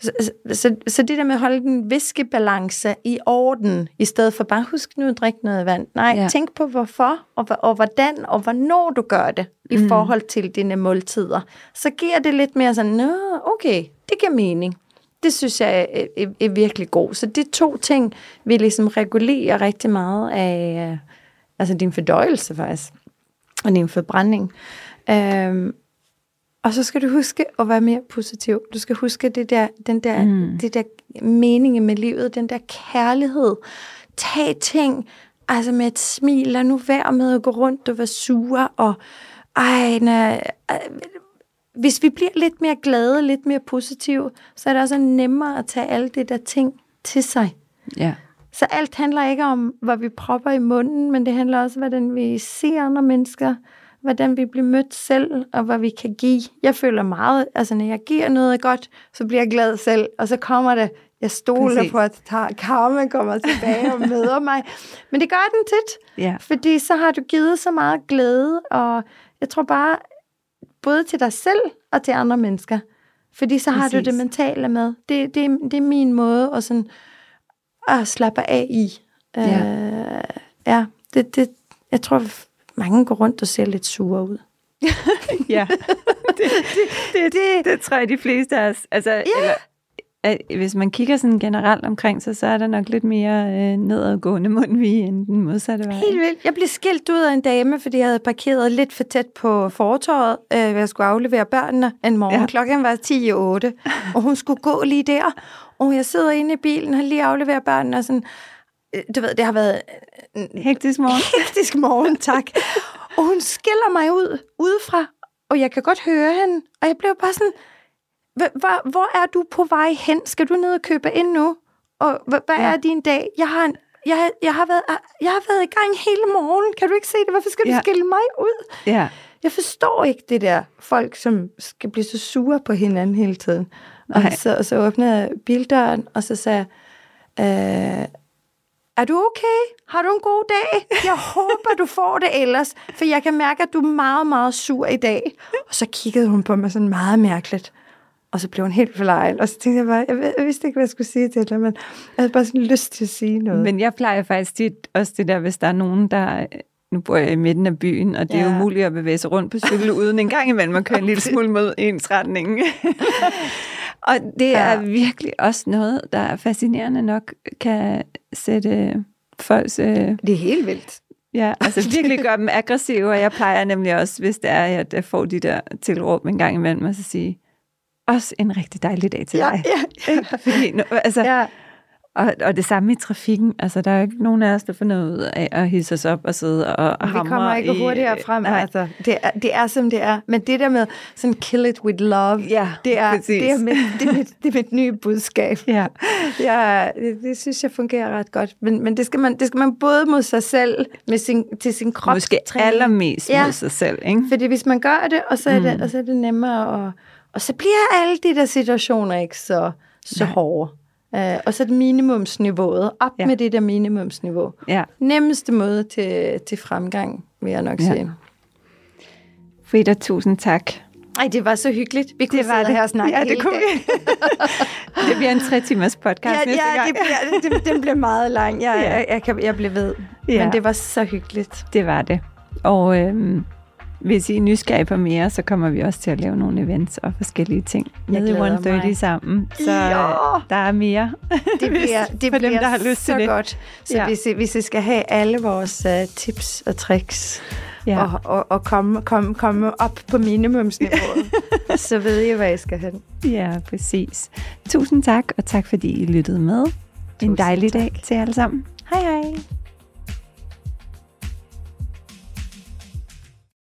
Speaker 3: Så, så, så det der med at holde den viskebalance i orden, i stedet for bare husk nu at drikke noget vand. Nej, ja. Tænk på hvorfor, og, og hvordan, og hvornår du gør det, i
Speaker 2: Mm.
Speaker 3: forhold til dine måltider. Så giver det lidt mere sådan, nå, okay, det giver mening. Det synes jeg er, er, er virkelig god. Så er to ting, vi ligesom regulerer rigtig meget af, øh, altså din fordøjelse faktisk, og din forbrænding. Øhm, og så skal du huske at være mere positiv. Du skal huske det der, den der, mm. det der mening med livet, den der kærlighed. Tag ting altså med et smil. Lad nu være med at gå rundt og være sure. Og ej, nej, øh, hvis vi bliver lidt mere glade, lidt mere positive, så er det også nemmere at tage alle det der ting til sig.
Speaker 2: Ja.
Speaker 3: Så alt handler ikke om, hvad vi propper i munden, men det handler også om, hvordan vi ser andre mennesker, hvordan vi bliver mødt selv, og hvad vi kan give. Jeg føler meget, altså når jeg giver noget godt, så bliver jeg glad selv, og så kommer det, jeg stoler
Speaker 2: Præcis.
Speaker 3: på, at karma kommer tilbage og møder mig. Men det gør den tit,
Speaker 2: Ja.
Speaker 3: fordi så har du givet så meget glæde, og jeg tror bare, både til dig selv og til andre mennesker. Fordi så har du
Speaker 2: Præcis.
Speaker 3: det mentale med. Det, det, det er min måde at, sådan, at slappe af i.
Speaker 2: Ja.
Speaker 3: Øh, ja det, det, jeg tror, mange går rundt og ser lidt sure ud.
Speaker 2: ja. det, det, det, det tror jeg, de fleste af os... Altså, ja. eller, at hvis man kigger sådan generelt omkring sig, så er der nok lidt mere øh, nedadgående mundvige end den modsatte vej.
Speaker 3: Helt vildt. Jeg blev skilt ud af en dame, fordi jeg havde parkeret lidt for tæt på fortorvet, øh, hvor jeg skulle aflevere børnene en morgen. Ja. Klokken var 10 i 8, og hun skulle gå lige der. Og jeg sidder inde i bilen, har lige afleveret børnene, og sådan, øh, du ved, det har været
Speaker 2: Hektisk morgen.
Speaker 3: hektisk morgen, tak. og hun skiller mig ud, udefra, og jeg kan godt høre hende, og jeg blev bare sådan, "Hva- hvor, hvor er du på vej hen? Skal du ned og købe ind nu? Og hvad,
Speaker 2: Ja.
Speaker 3: er din dag? Jeg har, en, jeg, jeg, har været, jeg har været i gang hele morgen. Kan du ikke se det? Hvorfor skal du
Speaker 2: Ja.
Speaker 3: skille mig ud?
Speaker 2: Ja.
Speaker 3: Jeg forstår ikke det der folk, som skal blive så sure på hinanden hele tiden. Og så, og så åbnede jeg bildøren, og så sagde jeg, øh, er du okay? Har du en god dag? Jeg håber, du får det ellers, for jeg kan mærke, at du er meget, meget sur i dag. Og så kiggede hun på mig sådan meget mærkeligt. Og så blev hun helt forlegen. Og så tænkte jeg bare, jeg, ved, jeg vidste ikke, hvad jeg skulle sige til hende, men jeg havde bare sådan lyst til at sige noget.
Speaker 2: Men jeg plejer faktisk tit også det der, hvis der er nogen, der... Nu bor jeg i midten af byen, og det er
Speaker 3: Ja.
Speaker 2: ja. umuligt at bevæge sig rundt på cykel, uden en gang imellem at køre en lille smule mod ens retning. og det er
Speaker 3: Ja.
Speaker 2: virkelig også noget, der er fascinerende nok, kan sætte folks... Øh,
Speaker 3: det er helt vildt.
Speaker 2: ja, altså virkelig gøre dem aggressive, og jeg plejer nemlig også, hvis det er, at jeg får de der tilråb en gang imellem, og så sige, også en rigtig dejlig dag til
Speaker 3: Ja,
Speaker 2: dig.
Speaker 3: ja,
Speaker 2: Ikke? Fordi, nu- altså,
Speaker 3: ja.
Speaker 2: Og, og det samme i trafikken. Altså, der er jo ikke nogen af os, der får noget ud af at hisse os op og sidde og, og
Speaker 3: Vi
Speaker 2: hamre
Speaker 3: kommer ikke
Speaker 2: i,
Speaker 3: hurtigere frem.
Speaker 2: Nej.
Speaker 3: Altså, det, er, det er, som det er. Men det der med sådan kill it with love,
Speaker 2: Ja,
Speaker 3: det er,
Speaker 2: præcis.
Speaker 3: det er, mit, det, er mit, det er mit nye budskab.
Speaker 2: Ja.
Speaker 3: Ja, det, det synes jeg fungerer ret godt. Men, men det, skal man, det skal man både mod sig selv, med sin, til sin krop.
Speaker 2: Måske allermest
Speaker 3: Ja.
Speaker 2: mod sig selv, ikke?
Speaker 3: Fordi hvis man gør det, og så er det, og så er det nemmere, og, og så bliver alle de der situationer ikke så, så hårde. Uh, og så det minimumsniveauet. Op
Speaker 2: Ja.
Speaker 3: med det der minimumsniveau.
Speaker 2: Ja.
Speaker 3: Nemmeste måde til, til fremgang, vil jeg nok
Speaker 2: Ja.
Speaker 3: sige.
Speaker 2: Frida, tusind tak.
Speaker 3: Ej, det var så hyggeligt. Vi kunne
Speaker 2: Det var
Speaker 3: sidde
Speaker 2: det.
Speaker 3: her og snakke
Speaker 2: Ja, det kunne
Speaker 3: dagen.
Speaker 2: Det bliver en tre timers podcast
Speaker 3: Ja,
Speaker 2: næste
Speaker 3: ja
Speaker 2: gang.
Speaker 3: det bliver, det, den bliver meget lang. Jeg,
Speaker 2: Ja.
Speaker 3: jeg, jeg, kan, jeg blev ved.
Speaker 2: Ja.
Speaker 3: Men det var så hyggeligt.
Speaker 2: Det var det. Og øhm, hvis I er nysgerrige på mere, så kommer vi også til at lave nogle events og forskellige ting
Speaker 3: Jeg
Speaker 2: nede i
Speaker 3: glæder
Speaker 2: 130
Speaker 3: mig.
Speaker 2: sammen. Så
Speaker 3: Ja.
Speaker 2: der er mere.
Speaker 3: Det bliver, det
Speaker 2: for
Speaker 3: bliver
Speaker 2: dem, der har lyst
Speaker 3: så
Speaker 2: til det.
Speaker 3: godt. Så Ja. hvis, I, hvis I skal have alle vores uh, tips og tricks,
Speaker 2: Ja.
Speaker 3: og, og, og komme, komme, komme op på minimumsniveauet, så ved I, hvad I skal hen.
Speaker 2: Ja, præcis. Tusind tak, og tak fordi I lyttede med. En
Speaker 3: Tusind
Speaker 2: dejlig
Speaker 3: tak.
Speaker 2: dag til jer alle sammen. Hej hej.